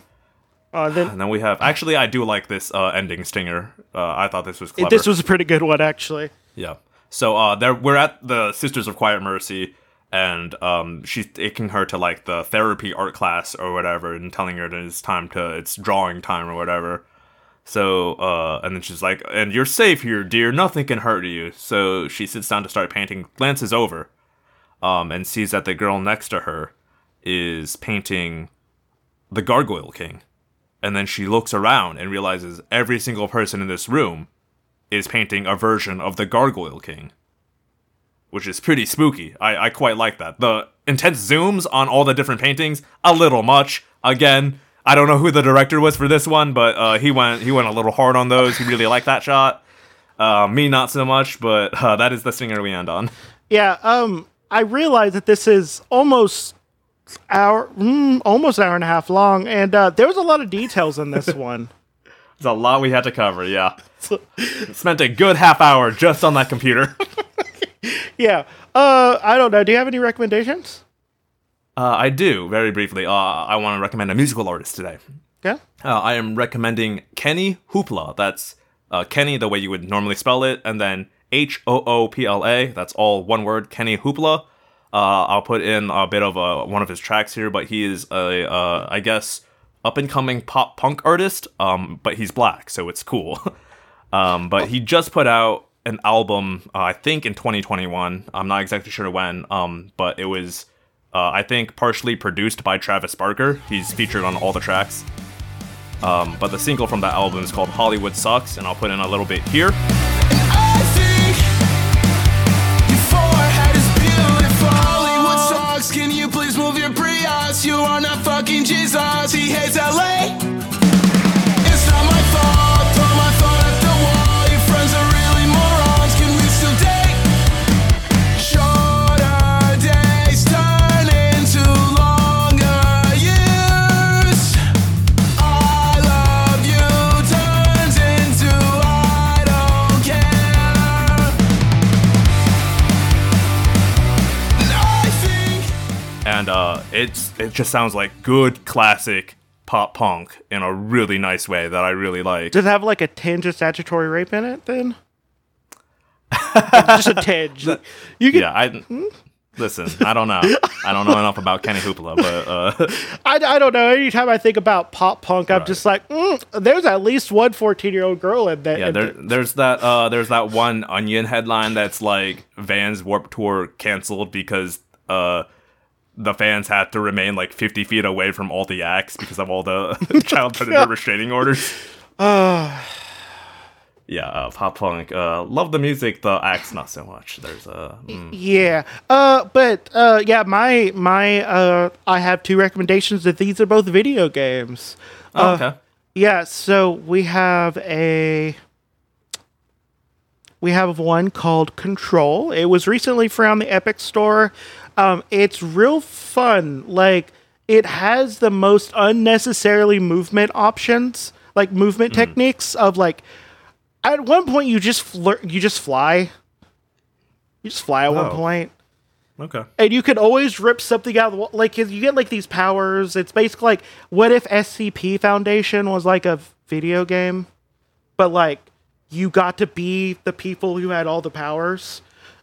Speaker 2: Uh, then
Speaker 1: And then we have. Actually, I do like this uh, ending stinger. Uh, I thought this was clever.
Speaker 2: this was a pretty good one, actually.
Speaker 1: Yeah. So uh, there we're at the Sisters of Quiet Mercy, and um, she's taking her to like the therapy art class or whatever, and telling her that it's time to it's drawing time or whatever. So uh, and then she's like, "And you're safe here, dear. Nothing can hurt you." So she sits down to start painting, glances over, um, and sees that the girl next to her is painting the Gargoyle King. And then she looks around and realizes every single person in this room is painting a version of the Gargoyle King. Which is pretty spooky. I, I quite like that. The intense zooms on all the different paintings, a little much. Again, I don't know who the director was for this one, but uh, he went he went a little hard on those. He really liked that shot. Uh, me not so much, but uh, that is the stinger we end on.
Speaker 2: Yeah, um, I realize that this is almost hour, mm, almost hour and a half long, and uh, there was a lot of details in this one.
Speaker 1: It's a lot we had to cover, yeah. Spent a good half hour just on that computer.
Speaker 2: Yeah, uh, I don't know. Do you have any recommendations?
Speaker 1: Uh, I do, very briefly. Uh, I want to recommend a musical artist today.
Speaker 2: Yeah.
Speaker 1: Uh, I am recommending Kenny Hoopla. That's uh, Kenny the way you would normally spell it, and then H O O P L A. That's all one word. Kenny Hoopla. Uh, I'll put in a bit of uh, one of his tracks here, but he is a, uh, I guess, up and coming pop punk artist. Um, but he's black, so it's cool. um, but he just put out an album, uh, I think in 2021. I'm not exactly sure when. Um, but it was, uh, I think, partially produced by Travis Barker. He's featured on all the tracks. Um, but the single from that album is called Hollywood Sucks, and I'll put in a little bit here.
Speaker 4: I think your forehead it's
Speaker 1: it just sounds like good classic pop punk in a really nice way that I really like.
Speaker 2: Does it have like a tinge of statutory rape in it? Then, just a tinge. You can.
Speaker 1: Yeah, I listen. I don't know. I don't know enough about Kenny Hoopla, but uh,
Speaker 2: I, I don't know. Anytime I think about pop punk, I'm just like, mm, there's at least one 14 year old girl in that.
Speaker 1: yeah,
Speaker 2: in
Speaker 1: there,
Speaker 2: the-
Speaker 1: there's that uh, there's that one Onion headline that's like Vans Warp Tour canceled because uh, the fans had to remain like 50 feet away from all the acts because of all the child predator restraining orders. yeah, uh, pop punk. Uh, love the music. The acts not so much. There's a. mm.
Speaker 2: Yeah. Uh but uh yeah, my my uh I have two recommendations that these are both video games.
Speaker 1: Oh, okay.
Speaker 2: Yeah, so we have a we have one called Control. It was recently free on the Epic Store. Um, it's real fun. Like it has the most unnecessarily movement options, like movement techniques of like at one point you just flirt, you just fly. You just fly at one
Speaker 1: Oh.
Speaker 2: point
Speaker 1: Okay.
Speaker 2: and you can always rip something out of the wall. Like you get like these powers. It's basically like what if SCP Foundation was like a video game, but like you got to be the people who had all the powers.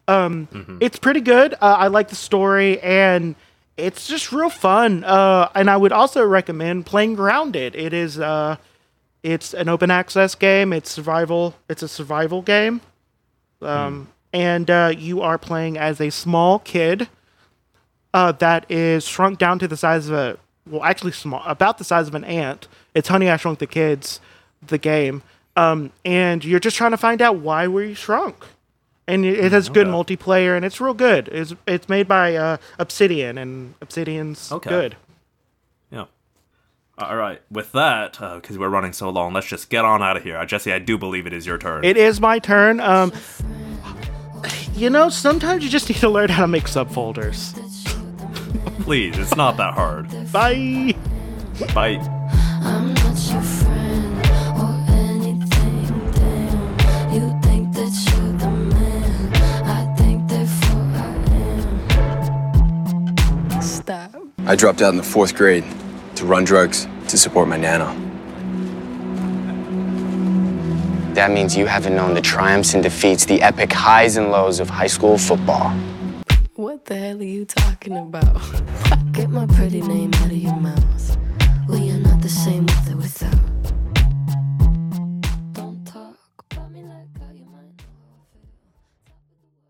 Speaker 2: Um, it's pretty good. Uh, I like the story and it's just real fun. Uh, and I would also recommend playing Grounded. It is uh, it's an open access game. It's survival. It's a survival game. Um, and uh, you are playing as a small kid uh, that is shrunk down to the size of a well, actually small, about the size of an ant. It's Honey I Shrunk the Kids, the game, um, and you're just trying to find out why were you shrunk. And it, it has good
Speaker 1: okay.
Speaker 2: multiplayer, and it's real good. It's it's made by uh, Obsidian, and Obsidian's
Speaker 1: Okay.
Speaker 2: good.
Speaker 1: Yeah. All right. With that, because we're running so long, let's just get on out of here. Uh, Jesse, I do believe it is your turn.
Speaker 2: It is my turn. Um, you know, sometimes you just need to learn how to make subfolders.
Speaker 5: Please, it's not that hard.
Speaker 2: Bye.
Speaker 5: Bye.
Speaker 6: I dropped out in the fourth grade to run drugs to support my nana.
Speaker 7: That means you haven't known the triumphs and defeats, the epic highs and lows of high school football.
Speaker 8: What the hell are you talking about? Get my pretty name out of your mouth. We are not the same with or without.